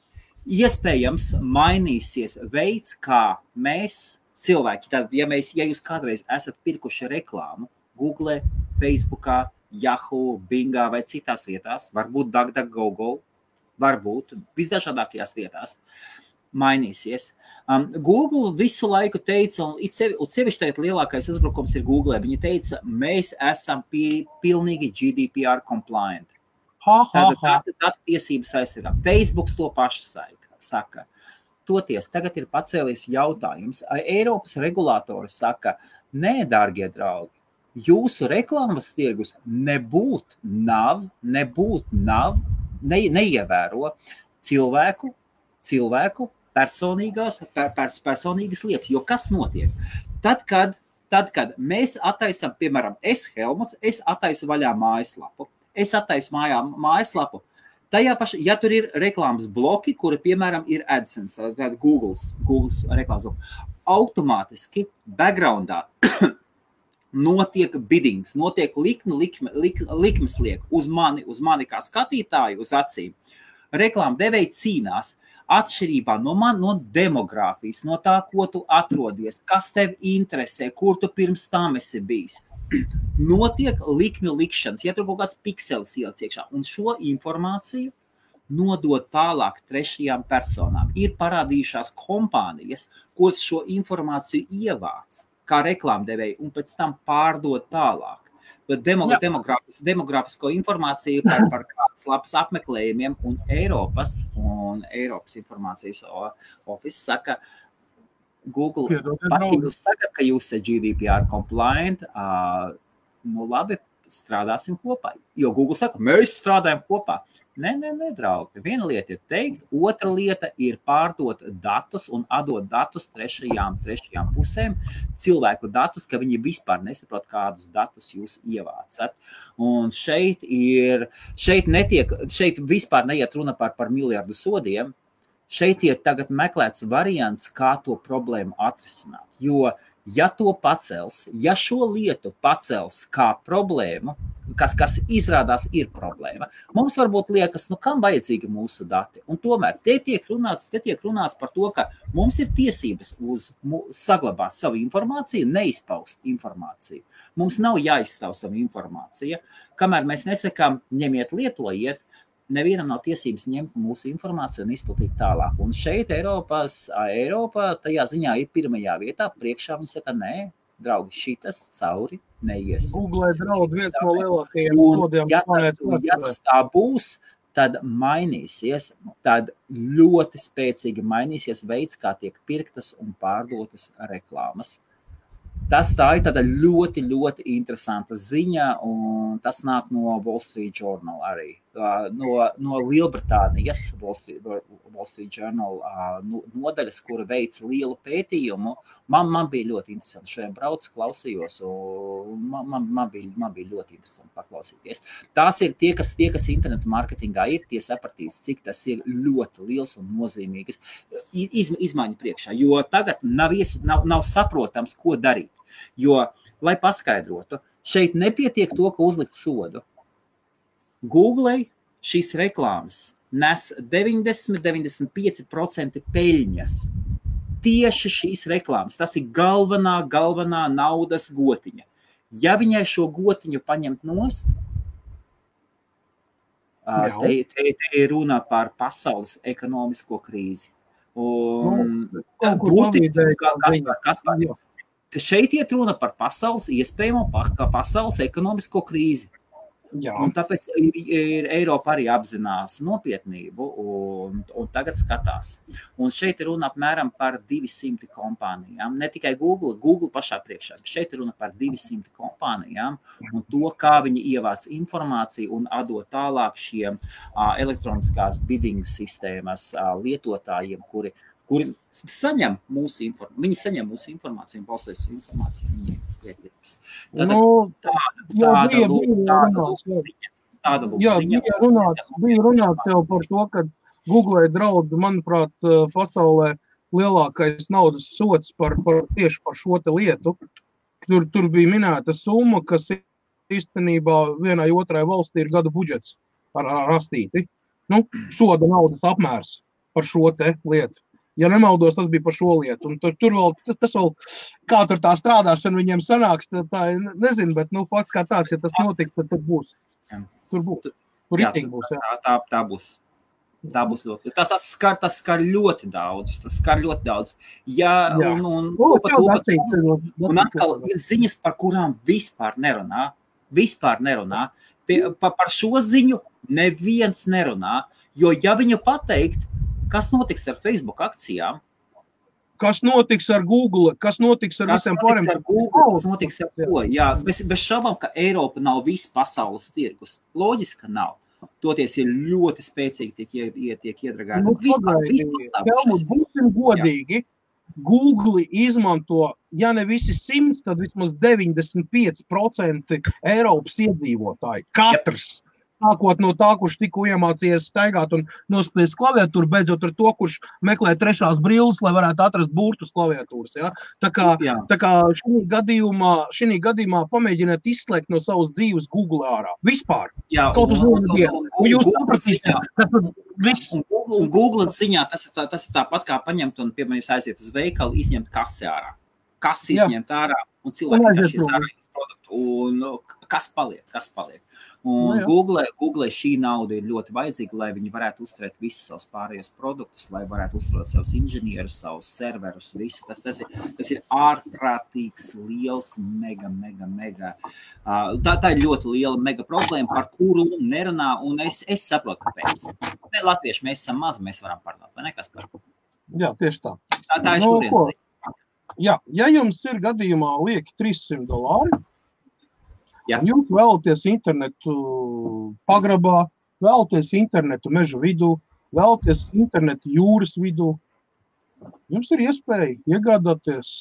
iespējams mainīsies veids, kā mēs cilvēki, tad, ja, mēs, ja jūs kādreiz esat pirkuši reklāmu Google, Facebook, Yahoo, Bingā vai citās vietās, varbūt DuckDuckGo, varbūt visdažādākajās vietās, mainīsies. Um, Google visu laiku teica, un sevišķi tagad lielākais uzbrukums ir Google. Viņi teica, mēs esam pi, pilnīgi GDPR compliant. Tātad datu, tiesības aizsargā. Facebook to pašu saka. Toties tagad ir pacēlies jautājums. Eiropas regulātori saka, nē, dārgie draugi, jūsu reklāmas tirgus nebūt nav, nebūt nav, ne, neievēro cilvēku, cilvēku personīgās, per, pers, personīgas lietas. Jo kas notiek? Tad, kad, tad, kad mēs attaisam, piemēram, es, Helmuts, es attaisu vaļā mājaslapu, es attaisu mājā mājaslapu. Tajā pašā, ja tur ir reklāmas bloki, kuri, piemēram, ir AdSense, tad Google, Google reklāmas bloki, automātiski backgroundā [CLEARS THROAT] notiek biddings, notiek likme, likme, lik, likmes liek uz mani, uz mani kā skatītāju, uz acīm. Reklāma devēja cīnās atšķirībā no man, no demogrāfijas, no tā, ko tu atrodies, kas tev interesē, kur tu pirms tam esi bijis [CLEARS THROAT] notiek likmju likšanas, ja tur kaut kāds pikselis ieliks iekšā, un šo informāciju nodot tālāk trešajām personām. Ir parādījušās kompānijas, kuras šo informāciju ievāc kā reklāmdevēji un pēc tam pārdod tālāk. Bet demografis, demografisko informāciju par, par kādas lapas apmeklējumiem un Eiropas, un Eiropas informācijas office saka, ka Google pat, ja jūs sakat, ka jūs esat GDPR compliant, uh, nu labi, strādāsim kopā. Jo Google saka, mēs strādājam kopā. Nē, nē, nē, draugi. Viena lieta ir teikt, otra lieta ir pārdot datus un atdot datus trešajām, trešajām pusēm, cilvēku datus, ka viņi vispār nesaprot, kādus datus jūs ievācat. Un šeit ir, šeit netiek, šeit vispār neiet runa par, par miljardu sodiem, Šeit ir tagad meklēts variants, kā to problēmu atrisināt. Jo, ja to pacels, ja šo lietu pacels kā problēmu, kas, kas izrādās ir problēma, mums varbūt liekas, nu, kam vajadzīgi mūsu dati. Un tomēr te tiek runāts, te tiek runāts par to, ka mums ir tiesības uz saglabāt savu informāciju, neizpaust informāciju. Mums nav jāizstāv savu informāciju. Kamēr mēs nesakām, ņemiet, lietojiet, nevienam nav tiesības ņemt mūsu informāciju un izplatīt tālāk. Un šeit Eiropas, Eiropa tajā ziņā ir pirmajā vietā. Priekšā viņi saka, nē, draugi, šitas cauri neies. Google draud viens no lielākajiem kodiem. Ja, ja tas tā būs, tad mainīsies, tad ļoti spēcīgi mainīsies veids, kā tiek pirktas un pārdotas reklāmas. Tas tā ir ļoti, ļoti interesanta ziņa, un tas nāk no Wall Street Journal arī no, no Lielbritānijas Wall Street, Wall Street Journal nodaļas, kura veica lielu pētījumu. Man, man bija ļoti interesanti. Šodien braucu, klausījos, un man, man, man, bija, man bija ļoti interesanti paklausīties. Tās ir tie, kas, tie, kas internetu mārketingā ir, tie sapratīs, cik tas ir ļoti liels un nozīmīgs iz, izmaiņu priekšā. Jo tagad nav, ies, nav, nav saprotams, ko darīt. Jo, lai paskaidrotu, šeit nepietiek to, ka uzlikt sodu Google šīs reklāmas nes 90-95% peļņas. Tieši šīs reklāmas. Tas ir galvenā, galvenā naudas gotiņa. Ja viņai šo gotiņu paņemt nost, te, te, te ir runa par pasaules ekonomisko krīzi. Un, nu, būtiski, kas, kas, kas, šeit iet runa par pasaules iespējamo pasaules ekonomisko krīzi. Jā. Un tāpēc ir, Eiropa arī apzinās nopietnību un, un tagad skatās. Un šeit ir runa apmēram par 200 kompānijām. Ne tikai Google, Google pašā priekšā, šeit ir runa par 200 kompānijām un to, kā viņi ievāc informāciju un atdod tālāk šiem elektroniskās bidding sistēmas lietotājiem, kuri, kuri saņem mūsu informāciju. Viņi saņem mūsu informāciju balstoties uz informāciju. Viņi pietiks. Tad, nu, tāda, tāda, bija, bija tāda, ziņa, tāda jā, ziņa. Bija runāts, bija runāts jau par to, ka Google draud, manuprāt, pasaulē lielākais naudas sots par, par tieši par šo lietu. Tur, tur bija minēta summa, kas īstenībā vienai otrai valstī ir gada budžets ar, ar rastīti. Nu, soda naudas apmērs par šo lietu. Ja nemaldos, tas bija par šo lietu. Un tur, tur vēl, tas, tas vēl, kā tur tā strādāšana viņiem sanāks, tā, tā nezinu, bet nu, pats kā tāds, ja tas notiks, tad, tad būs. Tur būs. Tur jā, būs jā. Tā, tā, tā būs. Tā būs ļoti. Tas, tas, skar, tas skar ļoti daudz. Tas skar ļoti daudz. Jā, jā. un, un, o, pat, to, pat, un atkal ir ziņas, par kurām vispār nerunā. Vispār nerunā. Pie, pa, par šo ziņu neviens nerunā. Jo, ja viņu pateikt, Kas notiks ar Facebook akcijām? Kas notiks ar Google? Kas notiks ar kas visiem pārējiem? Ar Google, kas notiks ar ko? Jā, bez, bez šaubām, ka Eiropa nav viss pasaules tirgus. Loģiski, ka nav. Toties ir ļoti spēcīgi tiek, iet, tiek iedragāti. Nu, vispār, vispār būsim godīgi. Jā. Google izmanto, ja ne visi simts, tad vismaz 95% Eiropas iedzīvotāji. Katrs. Jā sākot no tā, kurš tikko iemācījies staigāt un nospēlēt klaviatūru, beidzot ar to, kurš meklē trešās brilles, lai varētu atrast burtus klaviatūras. Ja? Tā kā, Jā. tā kā šī gadījumā, šī gadījumā pamēģiniet izslēgt no savas dzīves Google ārā. Vispār. Jā, kaut uz vienu dienu. Jūs sapratīsiet, ka tur viss. Un Google, ziņā tas ir, tā, tas ir tāpat kā paņemt un, piemēram, jūs aiziet uz veikalu, izņemt kasi ārā. Kas izņemt ārā un cilvēki vienkārši ārā produktu. Un nu, kas paliek? Kas paliek? Un no, Google, Google šī nauda ir ļoti vajadzīga, lai viņi varētu uzturēt visus savus pārējos produktus, lai varētu uzturēt savus inženierus, savus serverus, visu. Tas, tas, ir, tas ir ārprātīgs, liels, mega, mega, mega. Uh, tā, tā ir ļoti liela mega problēma, par kuru nerunā, un es, es saprotu, kāpēc. Mēs, Latvieši, mēs esam mazi, mēs varam parunāt, vai ne? Kas par? Jā, tieši tā. Tā, tā ir no, nu, šodienas. Jā, ja jums ir gadījumā lieki 300 dolāri, Ja. Jūs vēlaties internetu pagrabā, vēlaties internetu meža vidū, vēlaties internetu jūras vidū. Jums ir iespēja iegādāties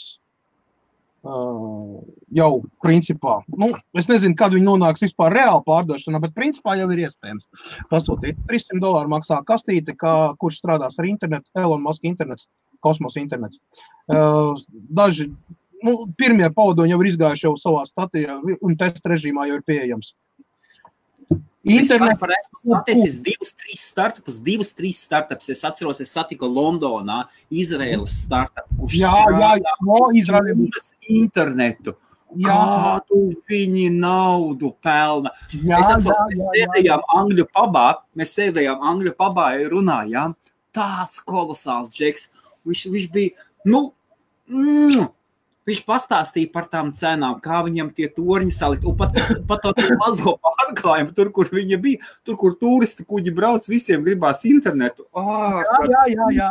Uh, jau principā, nu, es nezinu, kad viņi nonāks vispār reāli pārdošanā, bet principā jau ir iespējams pasūtīt. 300 dolāru maksā kastīte, kā, kurš strādās ar internetu, Elon Musk internets, kosmosa internets. Uh, daži nu, pirmie paudoņi jau ir izgājuši jau savā statijā, un testa režīmā jau ir pieejams. Internet... Es esmu saticis divus, trīs startupus, divus, trīs startupus. Es atceros, es satiku Londonā Izraēlas startupu, kurš jā, jā, jā, no Izraēlas internetu. Jā. Kādu viņi naudu pelna? Jā, es atceros, jā, mēs sēdējām Angļu pabā, mēs sēdējām Angļu pabā un runājām. Tāds kolosāls džeks. Viņš, viņš bija, nu, mm, Viņš pastāstīja par tām cenām, kā viņam tie torņi salikt. Un pat, pat to mazo pārklājumu, tur, kur viņa bija, tur, kur turisti kuģi brauc, visiem gribās internetu. Oh, jā, jā, jā. jā.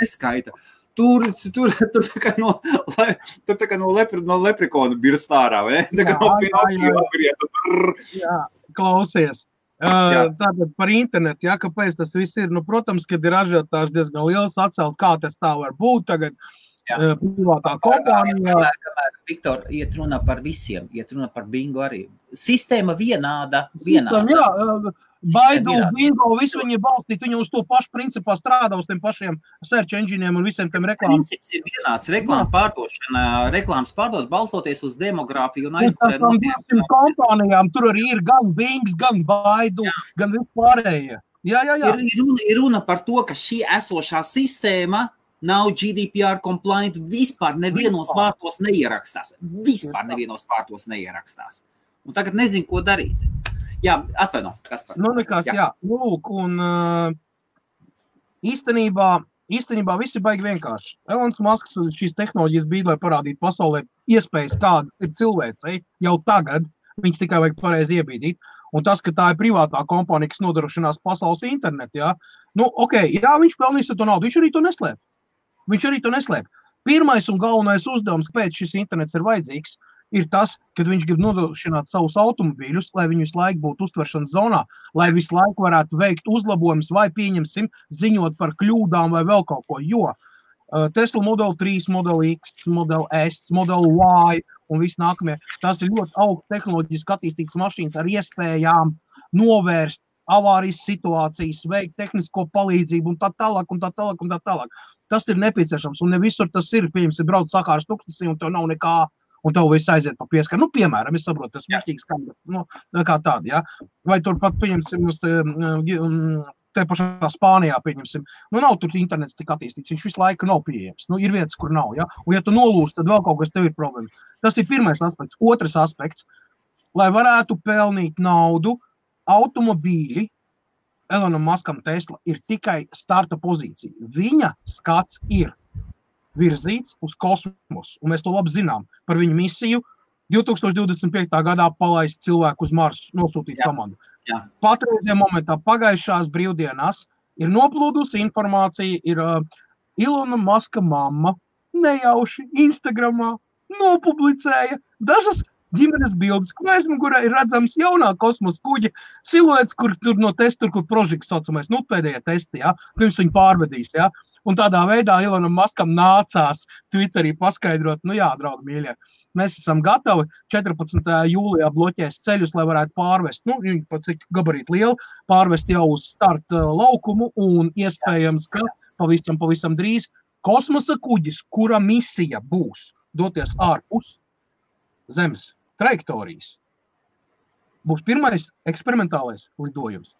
Neskaita. Tur, tur, tur tā kā no, le, tur tā kā no, lepri, no leprikona birst ārā, vai? Tā kā jā, no Pinokio apgrieta. Jā, klausies. Uh, tātad par internetu, ja, kāpēc tas viss ir? Nu, protams, kad ir ažiotāži diezgan liels atcelt, kā tas tā var būt tagad. Uh, privātā kompānijā. Viktor iet runa par visiem, iet runa par bingo arī. Sistēma vienāda. vienāda. Sistēma, jā, Baidu, bingo, visu viņi balstīt, viņi uz to pašu principā strādā, uz tiem pašiem search engineiem un visiem tiem reklāmām. Princips ir vienāds, reklāma pārdošana, reklāmas pārdot, balstoties uz demogrāfiju un aizpildīt. Tām kompānijām tur arī ir gan Bings, gan Baidu, jā. gan vispārējie. Jā, jā, jā. Ir, ir, runa, ir runa par to, ka šī esošā sistēma nav GDPR compliant, vispār nevienos vispār. vārtos neierakstās. Vispār nevienos vārtos neierakstās. Un tagad nezinu, ko darīt. Jā, atvaino, kas par nu, nekas, jā. jā. Nu, lūk, un uh, īstenībā, īstenībā viss ir baigi vienkārši. Elons Masks šīs tehnoloģijas bija, lai parādītu pasaulē iespējas, kādas ir cilvēcei jau tagad. Viņus tikai vajag pareizi iebīdīt. Un tas, ka tā ir privātā kompānija, kas nodrošinās pasaules internetu, jā, nu, ok, jā, viņš pelnīs to naudu, viņš arī to neslēp. Viņš arī to neslēp. Pirmais un galvenais uzdevums, kāpēc šis internets ir vajadzīgs, ir tas, ka viņš grib nodrošināt savus automobīļus, lai viņi visu laiku būtu uztveršanas zonā, lai visu laiku varētu veikt uzlabojumus, vai pieņemsim, ziņot par kļūdām vai vēl kaut ko. Jo uh, Tesla Model 3, Model X, Model S, Model Y un viss nākamie, tās ir ļoti augstu tehnoloģiski attīstītas mašīnas ar iespējām novērst avārijas situācijas, veikt tehnisko palīdzību un tā tālāk. Un tā tālāk, un tā tālāk. Tas ir nepieciešams. Un ne visur tas ir. Pieņemsim, brauc sakārs tūkstnesī un tev nav nekā. Un tev viss aiziet pa pieskaru. Nu, piemēram, es saprotu, tas ir muļķīgs kā, nu, kā tāda. Ja? Vai turpat, pieņemsim, uz te, te pašā Spānijā, pieņemsim, nu, nav tur internets tik attīstīts. Viņš visu laiku nav pieejams. Nu, ir vietas, kur nav. Ja? Un, ja tu nolūsi, tad vēl kaut kas tev ir problēma. Tas ir pirmais aspekts. Otrs aspekts, lai varētu pelnīt naudu, automobīļi Elonam Maskam Tesla ir tikai starta pozīcija. Viņa skats ir virzīts uz kosmosu, un mēs to labi zinām par viņu misiju. 2025. gadā palaist cilvēku uz Marsu, nosūtīt Jā. komandu. Jā. Patreizajā momentā, pagājušās brīvdienās, ir noplūdusi informācija, ir uh, Ilona Maska mamma nejauši Instagramā nopublicēja dažas ģimenes bildes, kur aizmugurē ir redzams jaunā kosmosa kuģa siluets, kur tur no testa, kur prožekts saucamais, nu, pēdējā testā, ja, pirms viņi pārvedīs. Ja. Un tādā veidā Ilonam Maskam nācās Twitterī paskaidrot, nu jā, draugi, mīļie, mēs esam gatavi 14. jūlijā bloķēs ceļus, lai varētu pārvest, nu, viņi pat cik gabarīti lieli, pārvest jau uz starta laukumu un iespējams, ka pavisam, pavisam drīz kosmosa kuģis, kura misija būs doties ārpus Zemes trajektorijas, būs pirmais eksperimentālais lidojums.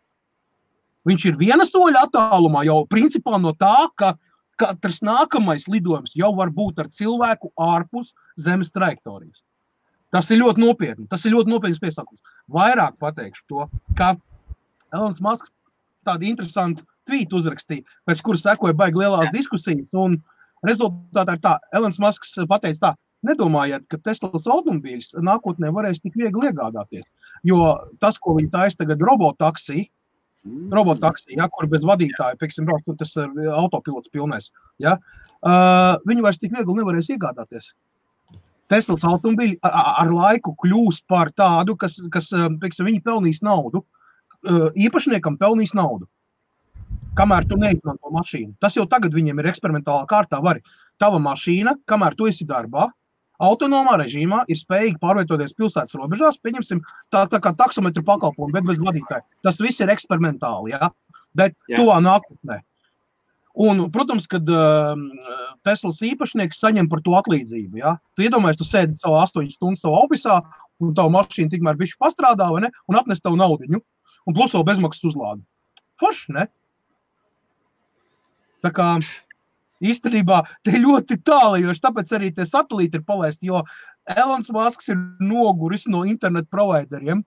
Viņš ir viena soļa attālumā jau principā no tā, ka katrs nākamais lidojums jau var būt ar cilvēku ārpus Zemes trajektorijas. Tas ir ļoti nopietni. Tas ir ļoti nopietns piesakums. Vairāk pateikšu to, ka Elons Masks tādu interesantu tvītu uzrakstīja, pēc kuras sekoja baigi lielās diskusijas. Un rezultātā ir tā, Elons Masks pateica tā, Nedomājiet, ka Teslas automobīļus nākotnē varēs tik viegli iegādāties. Jo tas, ko viņi taisa tagad, robotaksī, mm. robotaksī, ja, kur bez vadītāja, piemēram, brauc, tas ir autopilots pilnēs, ja, uh, viņi vairs tik viegli nevarēs iegādāties. Teslas automobīļi ar laiku kļūs par tādu, kas, kas pieksim, viņi pelnīs naudu. Īpašniekam pelnīs naudu. Kamēr tu neizmanto mašīnu. Tas jau tagad viņiem ir eksperimentālā kārtā. Vari. Tava mašīna, kamēr tu esi darbā, autonomā režīmā ir spējīgi pārvietoties pilsētas robežās, pieņemsim, tā, tā kā taksometru pakalpojumu, bet bez vadītāja. Tas viss ir eksperimentāli, ja? bet Jā. tuvā nākotnē. Un, protams, kad uh, Teslas īpašnieks saņem par to atlīdzību. Ja? Tu iedomājies, tu sēdi savā 8 stundu savā oficiālā, un tā mašīna tikmēr bišķi pastrādā, vai ne? Un atnes tev naudu, un plus vēl bezmaksas uzlādi. Forši, ne? Tā kā īstenībā te ļoti tālajoši, tāpēc arī tie satelīti ir palaisti, jo Elons Masks ir noguris no internetu provideriem,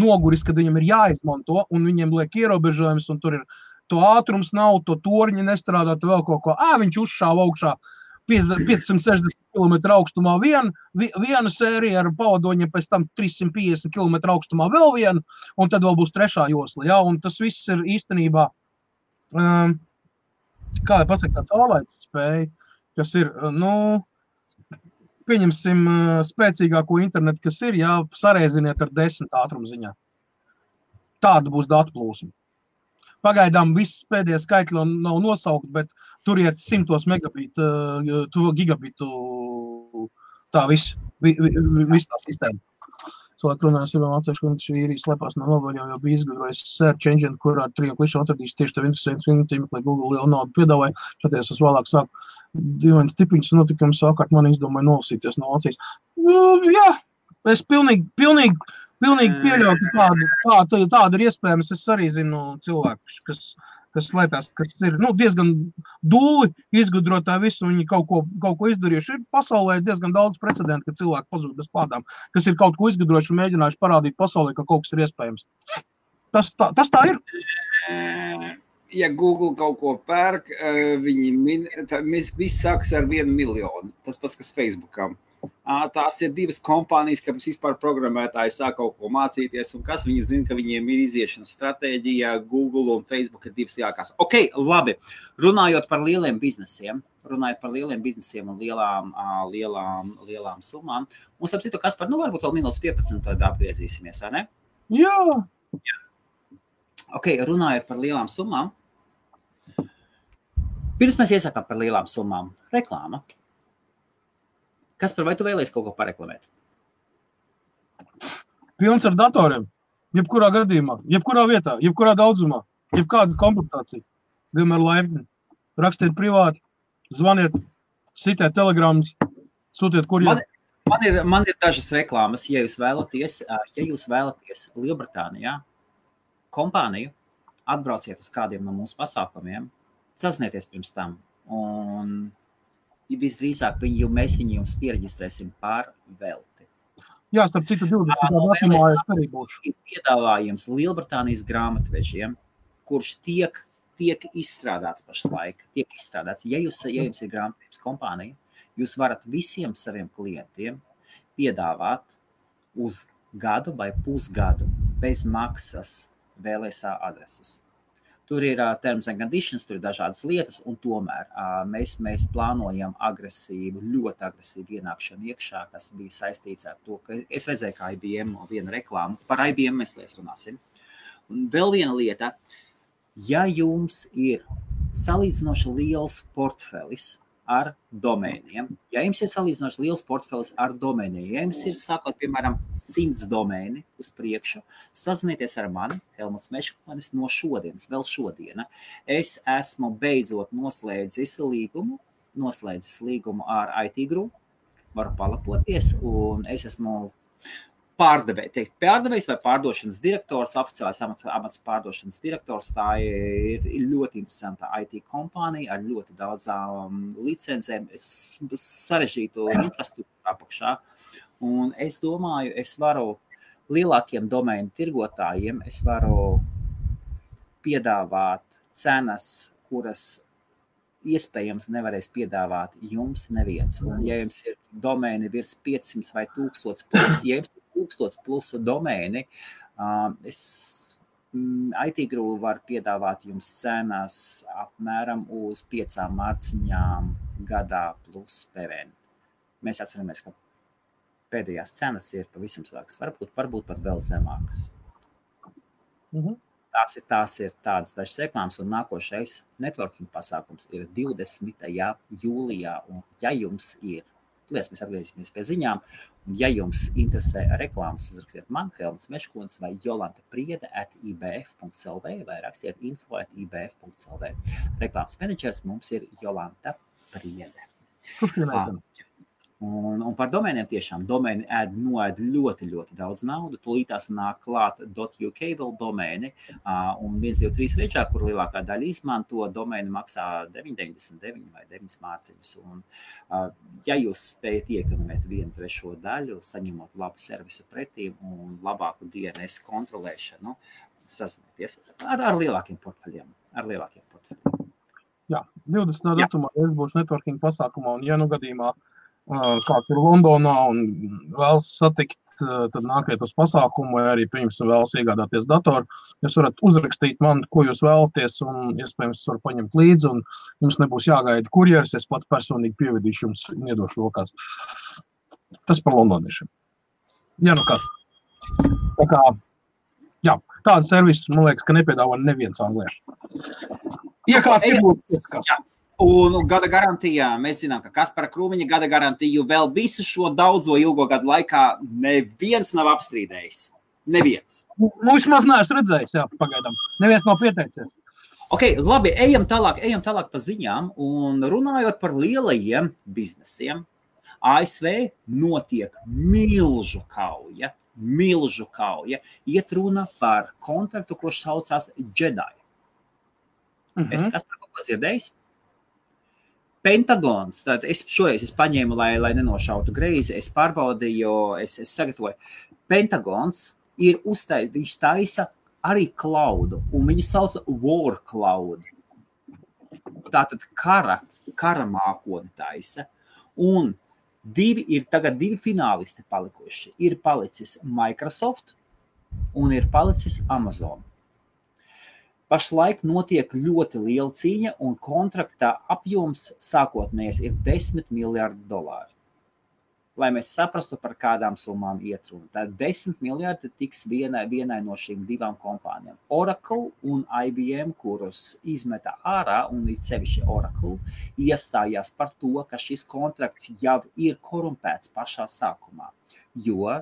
noguris, kad viņam ir jāizmanto, un viņiem liek ierobežojums, un tur ir to ātrums nav, to torņi nestrādā, tu vēl kaut ko. Ā, viņš uzšāva augšā 560 km augstumā viena, viena sērija ar pavadoņiem, pēc tam 350 km augstumā vēl viena, un tad vēl būs trešā josla. Ja? Un tas viss ir īstenībā, um, kā jau pasaka, tāds ārlaicis spēja, kas ir, nu, pieņemsim spēcīgāko internetu, kas ir, ja sareiziniet ar desmit ātrumu ziņā. Tāda būs datu plūsma. Pagaidām viss pēdējie skaitļi nav nosaukti, bet tur iet simtos megabitu, uh, gigabitu. Tā viss, vi, vi, viss tā sistēma. Cilvēki runāja, jau atceros, ka viņš ir slēpās no novaļām, jau bija izgudrojis search engine, kur ar triju klišu atradīs tieši tev interesantu tīmekli, Google lielu naudu piedāvāja. Šoties es vēlāk sāku dīvains tipiņus notikums, savukārt man izdomāja nolasīties no acīs. Uh, jā, es pilnīgi, pilnīgi Pilnīgi pieļauju, ka tāda, tāda, tāda ir iespējams. Es arī zinu cilvēkus, kas, kas slēpjas, kas ir nu, diezgan dūli izgudrotāji visu, viņi kaut ko, kaut ko izdarījuši. Ir pasaulē diezgan daudz precedentu, ka cilvēki pazūd bez pādām, kas ir kaut ko izgudrojuši un mēģinājuši parādīt pasaulē, ka kaut kas ir iespējams. Tas tā, tas tā ir. Ja Google kaut ko pērk, viņi min, tā, viss sākas ar vienu miljonu. Tas pats, kas Facebookam. Tās ir divas kompānijas, kas vispār programmētāji sāk kaut ko mācīties, un kas viņi zina, ka viņiem ir iziešanas stratēģija, Google un Facebook ir divas jākās. Ok, labi. Runājot par lieliem biznesiem, runājot par lieliem biznesiem un lielām, lielām, lielām summām, mums ap citu, kas par, nu, varbūt vēl minūtes 15 tad apgriezīsimies, vai ne? Jā. Jā. Ok, runājot par lielām summām. Pirms mēs iesakām par lielām summām, reklāma. Kas par vai tu vēlies kaut ko pareklamēt? Pilns ar datoriem. Jebkurā gadījumā, jebkurā vietā, jebkurā daudzumā, jebkāda komplektācija. Vienmēr laipni. Rakstiet privāti, zvaniet, sitiet telegramus, sūtiet kuriem. Man, man, ir, man ir dažas reklāmas, ja jūs vēlaties, ja jūs vēlaties Lielbritānijā kompāniju, atbrauciet uz kādiem no mūsu pasākumiem, saznieties pirms tam. Un visdrīzāk viņu, mēs viņu jums pieregistrēsim par velti. Jā, starp citu, 20. gadsimtā arī būs. Piedāvājums Lielbritānijas grāmatvežiem, kurš tiek, tiek izstrādāts pašlaik. Tiek izstrādāts. Ja, jūs, ja jums ir grāmatvedības kompānija, jūs varat visiem saviem klientiem piedāvāt uz gadu vai pusgadu bez maksas vēlēsā adreses. Tur ir uh, terms and conditions, tur ir dažādas lietas, un tomēr uh, mēs, mēs plānojam agresīvu, ļoti agresīvu ienākšanu iekšā, kas bija saistīts ar to, ka es redzēju, kā IBM viena reklāma. Par IBM mēs lietas runāsim. Un vēl viena lieta, ja jums ir salīdzinoši liels portfelis, ar domēniem. Ja jums ir salīdzinoši liels portfelis ar domēniem, ja jums ir sākot, piemēram, 100 domēni uz priekšu, sazinieties ar mani, Helmuts Meškonis, no šodienas, vēl šodiena. Es esmu beidzot noslēdzis līgumu, noslēdzis līgumu ar IT grupu, varu palapoties, un es esmu pārdevēja, teikt, pārdevējs vai pārdošanas direktors, oficiālais amats, amats pārdošanas direktors. Tā ir, ir ļoti interesanta IT kompānija ar ļoti daudzām licencēm, sarežģītu infrastruktūru apakšā. Un es domāju, es varu lielākiem domēnu tirgotājiem, es varu piedāvāt cenas, kuras iespējams nevarēs piedāvāt jums neviens. Un, ja jums ir domēni virs 500 vai 1000, plus, ja jums tūkstots plus domēni. Es mm, IT grupu var piedāvāt jums cenas apmēram uz piecām mārciņām gadā plus PVN. Mēs atceramies, ka pēdējās cenas ir pavisam savākas, varbūt, varbūt pat vēl zemākas. Mhm. Tās ir, tās ir tādas dažas reklāmas, un nākošais networking pasākums ir 20. jūlijā. Un, ja jums ir Lies, mēs atgriezīsimies pie ziņām. Un, ja jums interesē reklāmas, uzrakstiet man, Helmut Meškons vai Jolanta Priede at ibf.lv vai rakstiet info at ibf.lv. Reklāmas menedžers mums ir Jolanta Priede. Kurš ir? Un, un par domēniem tiešām domēni ēd, noēd ļoti, ļoti daudz naudas. Tūlīt tās nāk klāt .uk vēl domēni, uh, un 1, 2, 3 reģā, kur lielākā daļa izmanto domēni maksā 9,99 vai 9 mārciņas. Un, uh, ja jūs spējat iekonomēt vienu trešo daļu, saņemot labu servisu pretī un labāku DNS kontrolēšanu, sazinieties ar, ar lielākiem portfeļiem. Ar lielākiem portfeļiem. Jā, 20. datumā es būšu networking pasākumā, un ja nu gadījumā uh, kāds ir Londonā un vēlas satikt, tad nākiet uz pasākumu, vai arī, pieņemsim, vēlas iegādāties datoru. Jūs varat uzrakstīt man, ko jūs vēlaties, un iespējams, varu paņemt līdzi, un jums nebūs jāgaida kurjeris. Es pats personīgi pievedīšu jums un iedošu rokās. Tas par londoniešiem. Jā, nu kas. Tā kā, jā, tādu servisu, man liekas, ka nepiedāvā neviens angliešu. Iekārt ir būtisks. Un gada garantijā mēs zinām, ka Kaspara Krūmiņa gada garantiju vēl visu šo daudzo ilgo gadu laikā neviens nav apstrīdējis. Neviens. Nu, vismaz neesmu redzējis, jā, pagaidām. Neviens nav pieteicies. Ok, labi, ejam tālāk, ejam tālāk pa ziņām. Un runājot par lielajiem biznesiem, ASV notiek milzu kauja, milzu kauja. Iet runa par kontraktu, kurš saucās Jedi. Uh -huh. Es esmu ko dzirdējis. Pentagons. Tad es šoreiz es paņēmu, lai, lai nenošautu greizi. Es pārbaudīju, es, es sagatavoju. Pentagons ir uztaisījis, viņš taisa arī klaudu, un viņu sauc War Cloud. Tātad kara, kara mākoni taisa. Un divi ir tagad divi finālisti palikuši. Ir palicis Microsoft un ir palicis Amazon. Pašlaik notiek ļoti liela cīņa, un kontraktā apjoms sākotnējais ir 10 miljardi dolāru. Lai mēs saprastu, par kādām summām iet runa. Tad 10 miljardi tiks vienai, vienai no šīm divām kompānijām. Oracle un IBM, kurus izmeta ārā, un it sevišķi Oracle, iestājās par to, ka šis kontrakts jau ir korumpēts pašā sākumā. Jo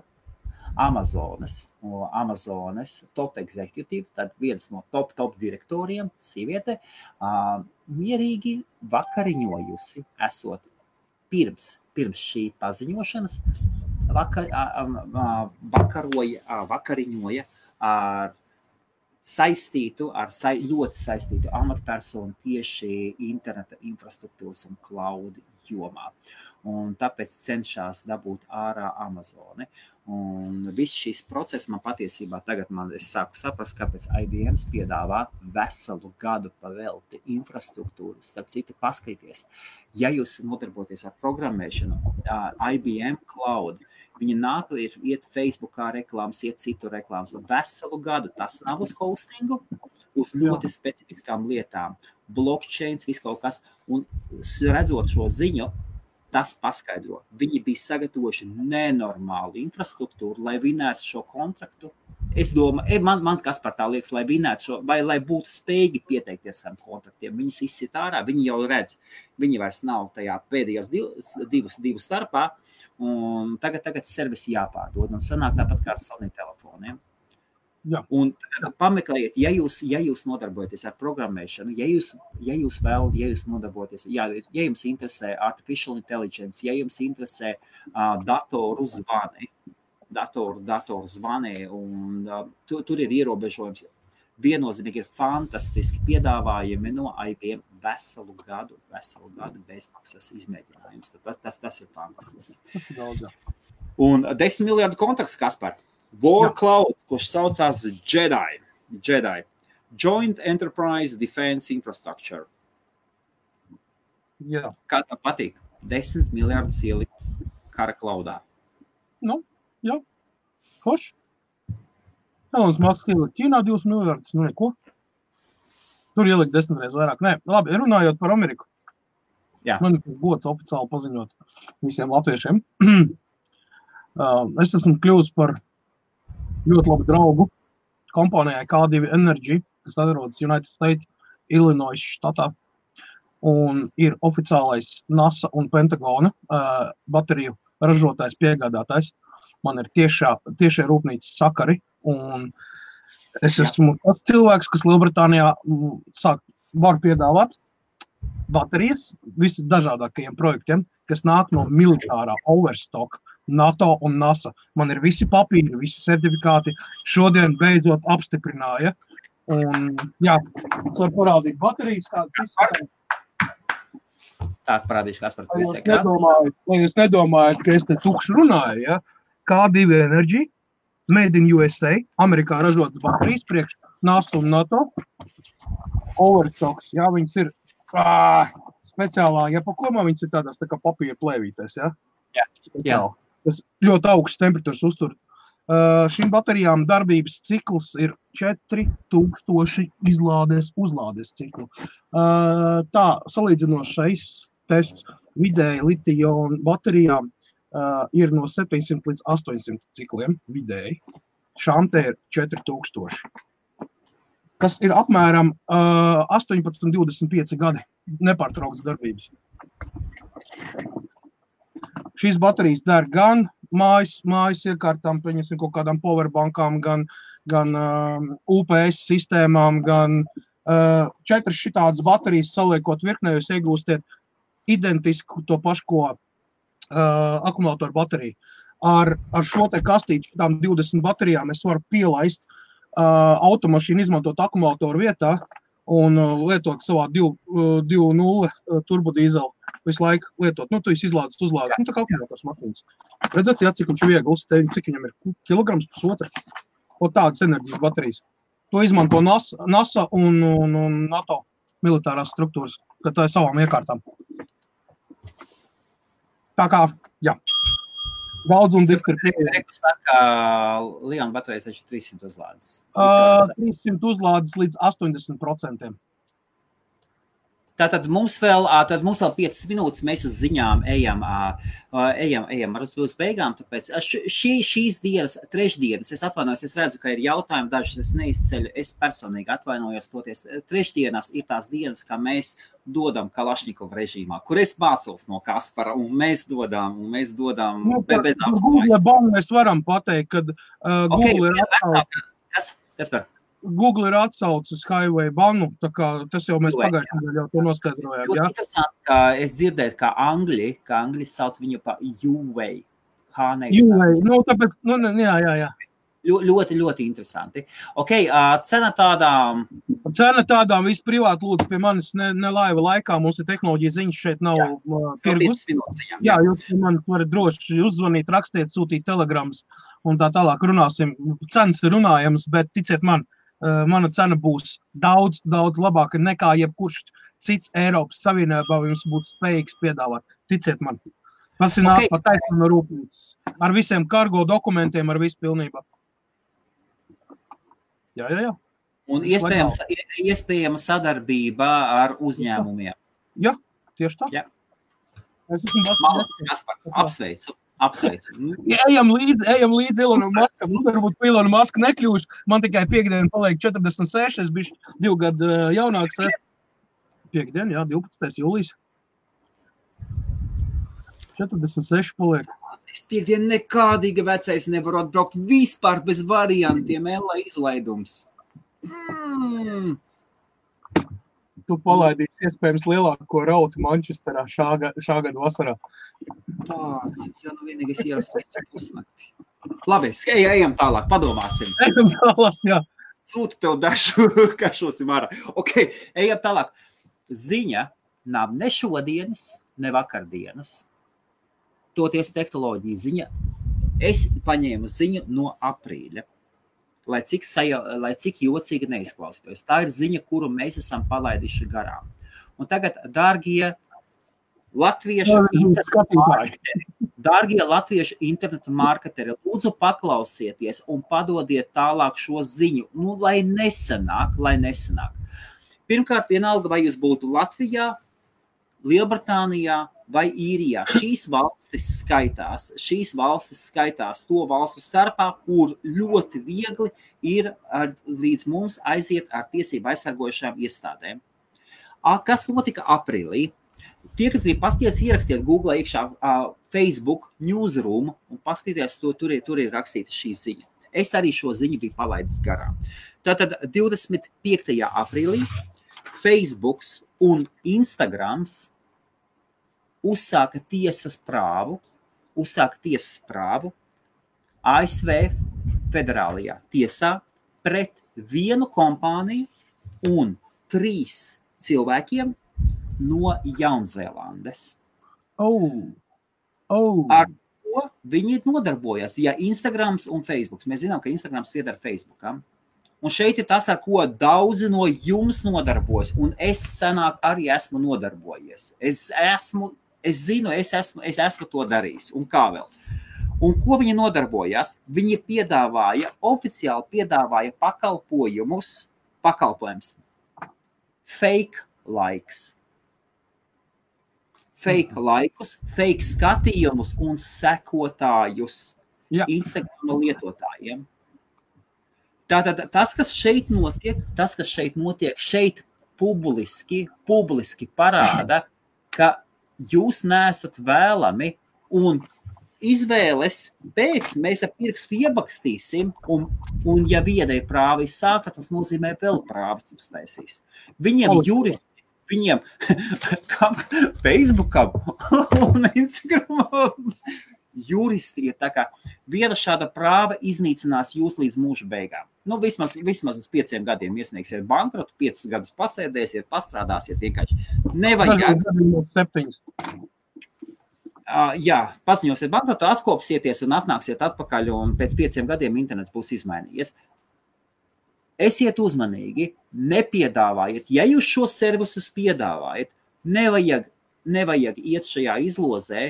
Amazonas, no Amazonas top executive, tad viens no top, top direktoriem, sieviete, uh, mierīgi vakariņojusi, esot pirms, pirms šī paziņošanas, vakar, uh, vakaroja, uh, vakariņoja ar saistītu ar sa ļoti saistītu amatpersonu tieši interneta infrastruktūras un cloud jomā. Un tāpēc cenšas dabūt ārā Amazoni. Un viss šis process man patiesībā tagad man sāku saprast, kāpēc IBM piedāvā veselu gadu pavelti infrastruktūru. Starp citu, paskatieties, ja jūs nodarboties ar programmēšanu, IBM Cloud, viņi nāk, ir, iet Facebookā reklāmas, iet citu reklāmas. Veselu gadu tas nav uz hostingu, uz ļoti specifiskām lietām. Blockchain, viss kaut kas. Un redzot šo ziņu, Tas paskaidro, viņi bija sagatavojuši nenormālu infrastruktūru, lai vinētu šo kontraktu. Es domāju, e, man, man kas par tā liekas, lai vinētu šo, vai lai būtu spējīgi pieteikties šiem kontraktiem. Viņus izsit ārā, viņi jau redz, viņi vairs nav tajā pēdējos divus, divus, divus starpā, tagad, tagad servisi jāpārdod. Un sanāk tāpat kā ar Sony telefoniem. Jā. Un pameklējiet, ja jūs, ja jūs nodarbojaties ar programmēšanu, ja jūs, ja jūs vēlaties, ja jūs nodarbojaties, ja, ja jums interesē artificial intelligence, ja jums interesē uh, datoru zvani, datoru, datoru zvani, un uh, tu, tur ir ierobežojums. Viennozīmīgi ir fantastiski piedāvājumi no IBM veselu gadu, veselu gadu bezmaksas izmēģinājums. Tas, tas, tas ir fantastiski. Un 10 miljardu kontrakts, Kaspar. War Jā. Cloud, kurš saucās Jedi, Jedi. Joint Enterprise Defense Infrastructure. Jā. Kā tev patīk? Desmit miljardus ielikt kara klaudā. Nu, jā, forši. Elonas Masks ielika Ķīnā 2 miljardus, nu neko. Tur ielikt desmit reizes vairāk. Nē, labi, runājot par Ameriku. Jā. Man ir gods oficiāli paziņot visiem latviešiem. [CLEARS THROAT] es esmu kļuvis par ļoti labu draugu kompānijai K2 Energy, kas atrodas United States, Illinois štatā. un ir oficiālais NASA un Pentagona uh, bateriju ražotājs, piegādātājs. Man ir tiešā, tiešie rūpnīcas sakari, es esmu tas cilvēks, kas Lielbritānijā sāk, var piedāvāt baterijas visdažādākajiem projektiem, kas nāk no militārā overstock, NATO un NASA. Man ir visi papīri, visi certifikāti. Šodien beidzot apstiprināja. Un, jā, es varu parādīt baterijas, kādas izskatās. Tā parādīšu, kas par to ir. Lai jūs nedomājat, ka es te tukšu runāju, ja? K2 Energy, Made in USA, Amerikā ražotas baterijas priekš NASA un NATO. Overstocks, jā, viņas ir ā, speciālā, ja pakomā viņas ir tādās tā kā papīra plēvītēs, ja? Jā, jā. Tas ļoti augsts temperatūras uztur. Uh, šīm baterijām darbības cikls ir 4000 izlādes, uzlādes ciklu. Uh, tā salīdzinošais tests vidēji litija-ionu baterijām uh, ir no 700 līdz 800 cikliem vidēji. Šām te ir 4000 kas ir apmēram uh, 18, 25 gadi nepārtrauktas darbības. Šīs baterijas der gan mājas, mājas iekārtām, pieņemsim, kaut kādām powerbankām, gan, gan uh, UPS sistēmām, gan uh, četras šitādas baterijas saliekot virknē, jūs iegūstiet identisku to pašu, ko uh, akumulātoru bateriju. Ar, ar šo te kastīti, šitām 20 baterijām es varu pielaist uh, automašīnu izmantot akumulātoru vietā un uh, lietot savā 2.0 uh, turbodīzeli. Visu laiku lietot, nu, tu izlādēji, uzlādēji. Nu, tā kā akumulātors mašīnas. Redzat, jā, cik viņš ir viegls, te, cik viņam ir kilograms pusotra. O tādas enerģijas baterijas. To izmanto NASA, NASA un, un, un NATO militārās struktūras, ka tā ir savām iekārtām. Tā kā, jā. Daudz un dikti ir pieejami. Saka, Liona baterijas ir 300 uzlādes. Uh, 300 uzlādes līdz 80%. Tātad mums vēl, tad mums vēl 5 minūtes, mēs uz ziņām ejam, ejam, ejam ar uz, beigām. Tāpēc šī, šīs dienas, trešdienas, es atvainojos, es redzu, ka ir jautājumi, dažus es neizceļu. Es personīgi atvainojos, toties trešdienas ir tās dienas, kā mēs dodam Kalašņikovu režīmā, kur es mācos no Kaspara, un mēs dodam, un mēs dodam nu, bez apstākļiem. Mēs varam pateikt, ka uh, Google okay, ir atsākts. Kas? Kas par? Google ir atsaucis highway banu. Tas jau mēs pagājušajā gadā jau to noskaidrojām. Jā, interesanti, ka es dzirdēju, ka angļi, ka angļi sauc viņu par U-way. Kā neizsaka? Nu, tāpēc, nu, jā, jā, jā. Ļoti, ļoti interesanti. Okay, uh, cena tādām. Cena tādām vispār privāti lūdzu pie manis ne, ne laiva laikā. Mums ir tehnoloģija ziņas šeit nav uh, tirgus. Jā, jā, jūs man varat droši uzzvanīt, rakstiet, sūtīt telegramas un tā tālāk runāsim. Cenas ir runājamas, bet ticiet man, uh, mana cena būs daudz, daudz labāka nekā jebkurš cits Eiropas Savienībā jums būtu spējīgs piedāvāt. Ticiet man, tas ir okay. nākamais pat taisnība no rūpnīcas. Ar visiem kargo dokumentiem, ar visu pilnībā. Jā, jā, jā. Un iespējams, iespējama sadarbība ar uzņēmumiem. Jā, tieši tā. Jā. Es esmu Malas, apsveicu. Apsveicu. Ja ejam līdzi, ejam līdzi Ilonam Maskam. Nu, varbūt par Ilonu Masku nekļūšu. Man tikai piekdiena paliek 46, es biju divu gadu eh, jaunāks. Eh. Piekdiena, jā, 12. jūlijas. 46 paliek. Es piekdienu nekādīgi vecais nevaru atbraukt vispār bez variantiem, Ella izlaidums. Mm tu palaidīsi iespējams lielāko rautu Manchesterā šā, šā gada vasarā. Tāds, ja nu vienīgais ierastos pusnakti. Labi, ej, ejam tālāk, padomāsim. Ejam tālāk, jā. Sūtu tev dažu, [LAUGHS] kašosim ārā. Ok, ejam tālāk. Ziņa nav ne šodienas, ne vakardienas. Toties tehnoloģija ziņa. Es paņēmu ziņu no aprīļa lai cik, saja, lai cik jocīgi neizklausītos. Tā ir ziņa, kuru mēs esam palaiduši garām. Un tagad, dārgie latviešu marketeri, dārgie latviešu internetu marketeri, lūdzu paklausieties un padodiet tālāk šo ziņu, nu, lai nesanāk, lai nesanāk. Pirmkārt, vienalga, vai jūs būtu Latvijā, Lielbritānijā vai īrijā. Šīs valstis skaitās, šīs valstis skaitās to valstu starpā, kur ļoti viegli ir ar, līdz mums aiziet ar tiesību aizsargojušām iestādēm. Kas notika aprīlī? Tie, kas grib paskatīties, ierakstiet Google iekšā uh, Facebook newsroom un paskatieties, to tur ir, tur ir rakstīta šī ziņa. Es arī šo ziņu biju palaidis garām. Tātad 25. aprīlī Facebook un Instagrams uzsāka tiesas prāvu, uzsāka tiesas prāvu ASV federālajā tiesā pret vienu kompāniju un trīs cilvēkiem no Jaunzēlandes. Oh. Oh. Ar ko viņi nodarbojas? Ja Instagram un Facebook, mēs zinām, ka Instagram pieder Facebookam. Un šeit ir tas, ar ko daudzi no jums nodarbojas. Un es senāk arī esmu nodarbojies. Es esmu, es zinu, es esmu, es esmu to darījis. Un kā vēl? Un ko viņi nodarbojās? Viņi piedāvāja, oficiāli piedāvāja pakalpojumus, pakalpojums, fake laiks. Fake laikus, fake skatījumus un sekotājus Jā. Instagram lietotājiem. Tātad tas, kas šeit notiek, tas, kas šeit notiek, šeit publiski, publiski parāda, ka jūs nesat vēlami un izvēles pēc mēs ar pirkstu iebakstīsim, un, un ja vienai prāvi sāka, tas nozīmē vēl prāvis uztaisīs. Viņiem juristi, viņiem [LAUGHS] kam, Facebookam un Instagramam juristi ir tā kā viena šāda prāva iznīcinās jūs līdz mūža beigām. Nu, vismaz, vismaz uz pieciem gadiem iesniegsiet bankrotu, piecus gadus pasēdēsiet, pastrādāsiet vienkārši. Nevajag. Septiņas. Uh, jā, paziņosiet bankrotu, atkopsieties un atnāksiet atpakaļ, un pēc pieciem gadiem internets būs izmainījies. Esiet uzmanīgi, nepiedāvājiet, ja jūs šo servisus piedāvājat, nevajag, nevajag iet šajā izlozē,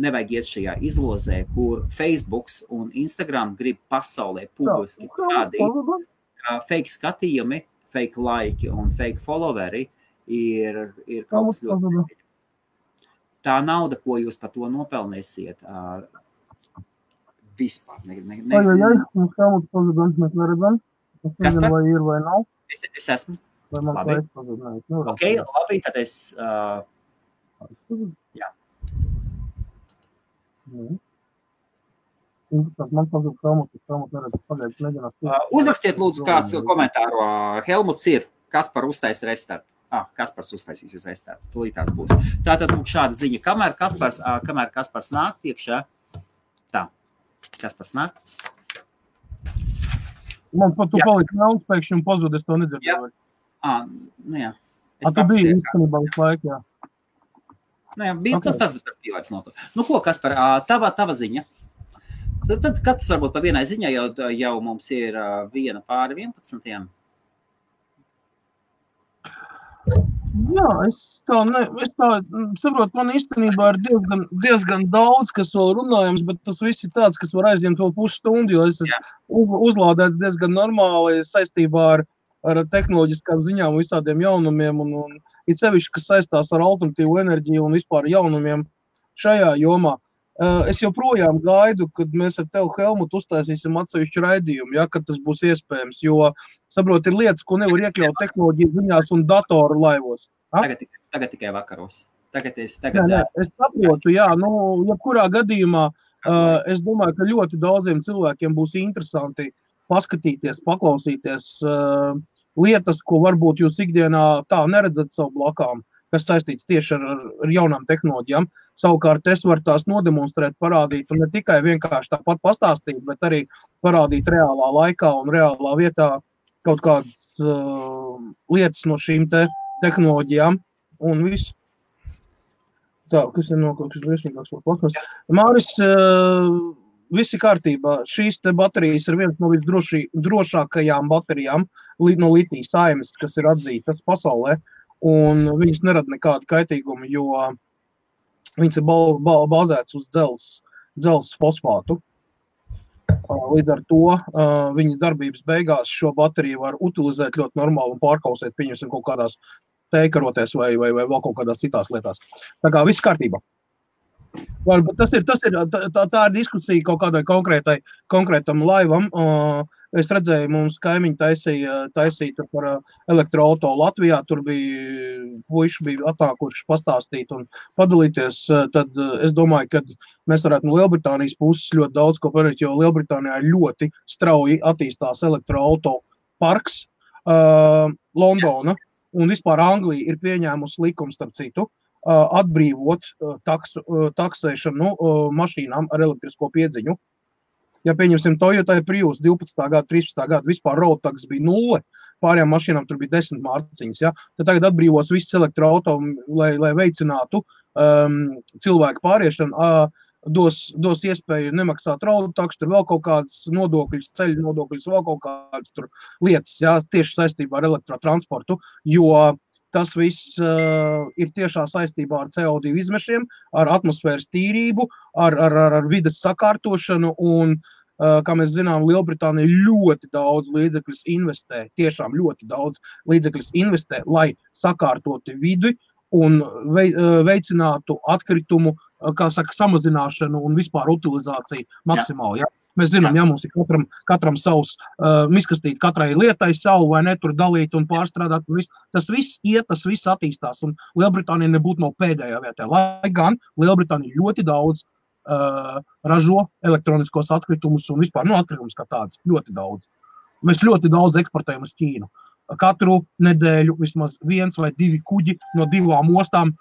nevajag iet šajā izlozē, kur Facebook un Instagram grib pasaulē publiski parādīt, ka fake skatījumi, fake laiki un fake followeri ir, ir kaut kas ļoti. Tā nauda, ko jūs par to nopelnīsiet, vispār ne, ne, ne. Es Kas par? vai ir vai nav. Es, es esmu. Labi. Nu, Ok, labi, tad es. Uh. Nu. Man pazūd kāmut, es kāmut neredzu. Pagaidzi, mēģināt. uzrakstiet, lūdzu, kāds komentāru. Helmuts ir. Kas par uztais restartu? Ah, Kaspars uztaisīsies restartu. Tūlīt tās būs. Tātad lūk, šāda ziņa. Kamēr Kaspars, kamēr Kaspars nāk iekšā. Tā. Kaspars nāk. Man pat tu Jā. palika naudas pēkšņi un pazūd, es to nedzirdēju. Ah, nu jā. A, tu biji īstenībā visu laiku, jā. Nu, jā, bija, Ok. okay. tas, tas, tas bija laiks notiek. Nu, ko, kas par tava, tava ziņa? Tad, tad katrs varbūt pa vienai ziņai jau, jau mums ir viena pāri 11. Jā, es tā, ne, es tā mm, saprotu, man īstenībā ir diezgan, diezgan daudz, kas vēl runājams, bet tas viss ir tāds, kas var aizņemt vēl pusstundu, jo es esmu uz- uzlādēts diezgan normāli saistībā ar, ar tehnoloģiskām ziņām, visādiem jaunumiem, un, un it sevišķi, kas saistās ar alternatīvu enerģiju un vispār jaunumiem šajā jomā. Uh, Es joprojām gaidu, kad mēs ar tevi, Helmut, uztaisīsim atsevišķu raidījumu, ja, tas būs iespējams. Jo, saprot, ir lietas, ko nevar iekļaut tehnoloģiju ziņās un datoru laivos. Ha? Tagad, tagad tikai vakaros. Tagad es tagad, nē, es saprotu, jā, nu, jebkurā gadījumā uh, es domāju, ka ļoti daudziem cilvēkiem būs interesanti paskatīties, paklausīties uh, lietas, ko varbūt jūs ikdienā tā neredzat savu blakām, kas saistīts tieši ar, ar- jaunām tehnoloģijām. Savukārt es varu tās nodemonstrēt, parādīt, un ne tikai vienkārši tāpat pastāstīt, bet arī parādīt reālā laikā un reālā vietā kaut kādas uh, lietas no šīm te tehnoloģijām un viss. Tā, kas ir no kaut kas briesmīgāks par kosmosu. Māris, uh, viss ir kārtībā. Šīs te baterijas ir viens no visdrošākajām baterijām no litijas saimes, kas ir atzītas pasaulē. Viņas nerada nekādu kaitīgumu, jo viņas ir bāzētas uz dzelzs fosfātu. Līdz ar to viņa darbības beigās šo bateriju var utilizēt ļoti normāli un pārkausēt, pieņemsim, kaut kādās teikarotēs vai, vai, vai vēl kaut kādās citās lietās. Tā kā viss kārtībā. Varbūt tas ir, tas ir tā, tā, ir diskusija kaut kādai konkrētai, konkrētam laivam. Uh, Es redzēju, mums kaimiņi taisīja, taisīja par elektroauto Latvijā. Tur bija puiši bija atnākuši pastāstīt un padalīties. Tad es domāju, ka mēs varētu no Lielbritānijas puses ļoti daudz ko panākt, jo Lielbritānijā ļoti strauji attīstās elektroauto parks. Uh, Londona un vispār Anglija ir pieņēmusi likumu, starp citu, uh, atbrīvot uh, taksu, uh, taksēšanu nu, uh, mašīnām ar elektrisko piedziņu Ja pieņemsim Toyota Prius 12. gada, 13. gada vispār road tax bija nulle, pārējām mašīnām tur bija 10 mārciņas, ja? tad tagad atbrīvos viss elektroautomašīnu, lai, lai veicinātu um, cilvēku pāriešanu. Uh, dos, dos iespēju nemaksāt road taksu, tur vēl kaut kādas nodokļus, ceļu nodokļus, vēl kaut kādas lietas, jā, tieši saistībā ar elektrotransportu, jo tas viss uh, ir tiešā saistībā ar CO2 izmešiem, ar atmosfēras tīrību, ar, ar, ar, ar vidas sakārtošanu un uh, kā mēs zinām, Lielbritānija ļoti daudz līdzekļu investē, tiešām ļoti daudz līdzekļu investē, lai sakārtotu vidi un eh, veicinātu atkritumu eh, saka, samazināšanu un vispār utilizāciju maksimāli. Ja? Mēs zinām, ja mums ir katram, katram savs uh, miskastīt, katrai lietai savu vai ne tur dalīt un pārstrādāt. Un viss. Tas viss iet, tas viss attīstās. Un Lielbritānija nebūtu no pēdējā vietā. Lai gan Lielbritānija ļoti daudz uh, ražo elektroniskos atkritumus un vispār nu, atkritumus kā tādus ļoti daudz. Mēs ļoti daudz eksportējam uz Ķīnu. Katru nedēļu vismaz viens vai divi kuģi no divām ostām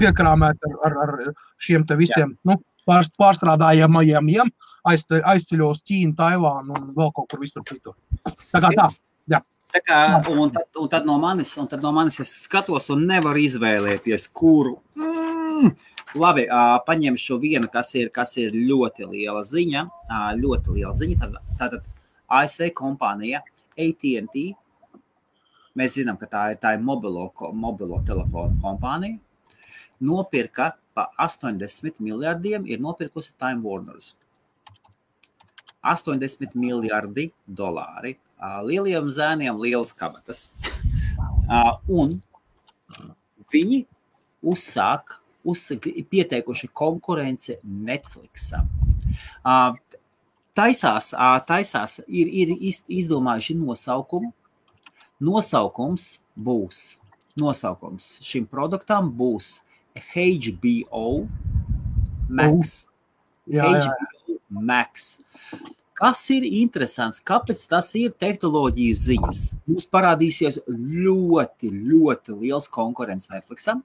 piekrāmēt ar, ar, ar šiem visiem nu, pārstrādājamajiem, aizce, aizceļo uz Ķīnu, Taivānu un vēl kaut kur visur citur. Tā kā tā. Jā. Tā kā, un, tad, un, tad no manis, un tad no manis es skatos un nevaru izvēlēties, kuru. Mm, Labi, paņemšu vienu, kas ir, kas ir ļoti liela ziņa. Ļoti liela ziņa. Tad, tātad ASV kompānija ATT. Mēs zinām, ka tā ir, tā ir mobilo, mobilo telefonu kompānija. Nopirka pa 80 miljardiem, ir nopirkusi Time Warners. 80 miljardi dolāri. Lieliem zēniem lielas kabatas. [LAUGHS] Un viņi uzsāk pieteikuši konkurence Netflixam. Taisās, taisās ir, ir izdomājuši nosaukumu. Nosaukums būs, nosaukums šim produktam būs HBO Max. Jā, jā. HBO Max. Kas ir interesants? Kāpēc tas ir tehnoloģiju ziņas? Mums parādīsies ļoti, ļoti liels konkurence Netflixam.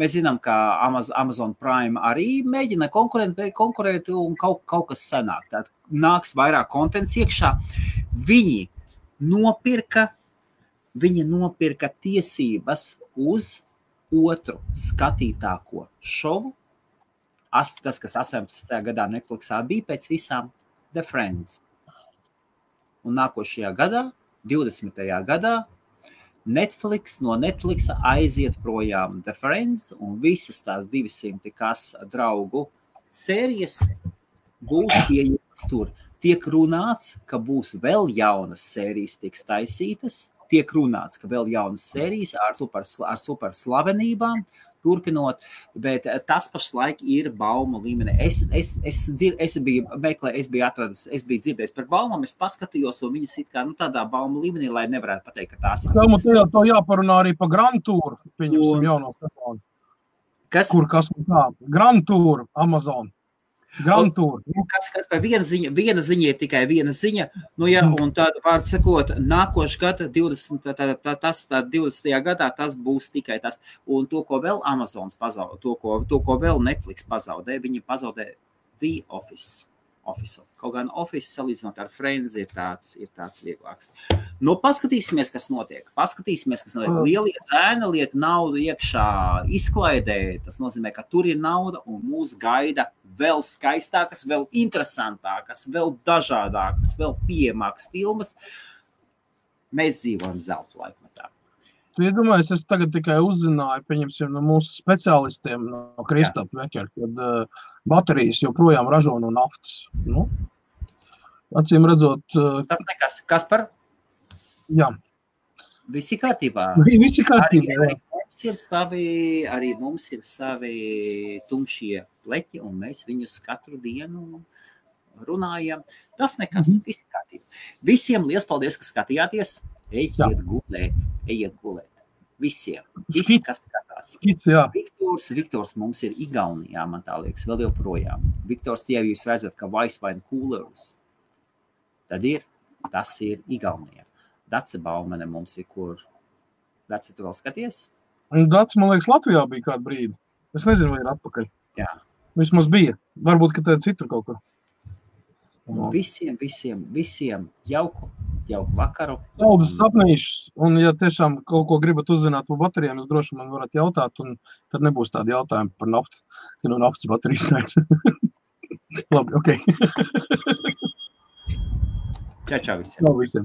Mēs zinām, ka Amazon Prime arī mēģina konkurēt, konkurēt un kaut, kaut kas sanāk. Tad nāks vairāk kontents iekšā. Viņi nopirka, viņi nopirka tiesības uz otru skatītāko šovu. Tas, kas 18. gadā Netflixā bija pēc visām The Friends. Un nākošajā gadā, 20. gadā, Netflix, no Netflix aiziet projām The Friends un visas tās 200 kas draugu sērijas būs pieejamas tur. Tiek runāts, ka būs vēl jaunas sērijas, tiks taisītas. Tiek runāts, ka vēl jaunas sērijas ar super, ar super slavenībām, turpinot, bet eh, tas pašlaik ir baumu līmenī. Es, es, es, dzir, es biju meklējis, es biju atradis, es biju dzirdējis par baumām, es paskatījos, un viņas ir kā nu, tādā baumu līmenī, lai nevarētu pateikt, ka tās ir. Mums ir to jāparunā arī par Grand Tour, pieņemsim un... jauno telefonu. Kas? Kur kas un kā? Grand Tour, Amazon. Grand Tour. Nu, kas, kas par viena ziņa, viena ziņa ir tikai viena ziņa. Nu, ja, mm. un tad, vārds sakot, nākošais gada, 20, tā, tā, tā, tas, tā 20. gadā, tas būs tikai tas. Un to, ko vēl Amazons pazaudē, to, ko, to, ko vēl Netflix pazaudē, viņi pazaudē The Office. Office. Kaut gan Office salīdzinot ar Friends ir tāds, ir tāds vieglāks. Nu, paskatīsimies, kas notiek. Paskatīsimies, kas notiek. Lielie zēni liek naudu iekšā izklaidē. Tas nozīmē, ka tur ir nauda un mūs gaida vēl skaistākas, vēl interesantākas, vēl dažādākas, vēl pieejamākas filmas. Mēs dzīvojam zelta laikmetā. Tu iedomājies, es tagad tikai uzzināju, pieņemsim, no mūsu speciālistiem, no Kristapa Vekera, kad uh, baterijas joprojām ražo no naftas. Nu, acīm redzot, uh, tas nekas. Kas par? Jā. Visi kārtībā. Visi kārtībā, arī, arī mums ir savi, arī mums ir savi tumšie pleķi, un mēs viņus katru dienu runājam. Tas nekas, mm -hmm. viss kārtībā. Visiem liels paldies, ka skatījāties. Ejiet Jā. gulēt, ejiet gulēt. Visiem, Visi, kas skatās. Skits, jā. Viktors, Viktors mums ir Igaunijā, man tā liekas, vēl joprojām. Viktors, tie jūs redzat, ka Vaisvaina coolers, tad ir, tas ir Igaunijā. Dace Baumane mums ir kur. Dace, tu vēl skaties? Dace, man liekas, Latvijā bija kādu brīdi. Es nezinu, vai ir atpakaļ. Jā. Vismaz bija. Varbūt, ka tā ir citur kaut kur. Un visiem, visiem, visiem jauku, jauku vakaru. Saldus sapnīšus, un ja tiešām kaut ko gribat uzzināt par baterijām, jūs droši man varat jautāt, un tad nebūs tādi jautājumi par naftu, ja no naftas baterijas nāks. [LAUGHS] Labi, ok. čau, čau visiem. Čau visiem.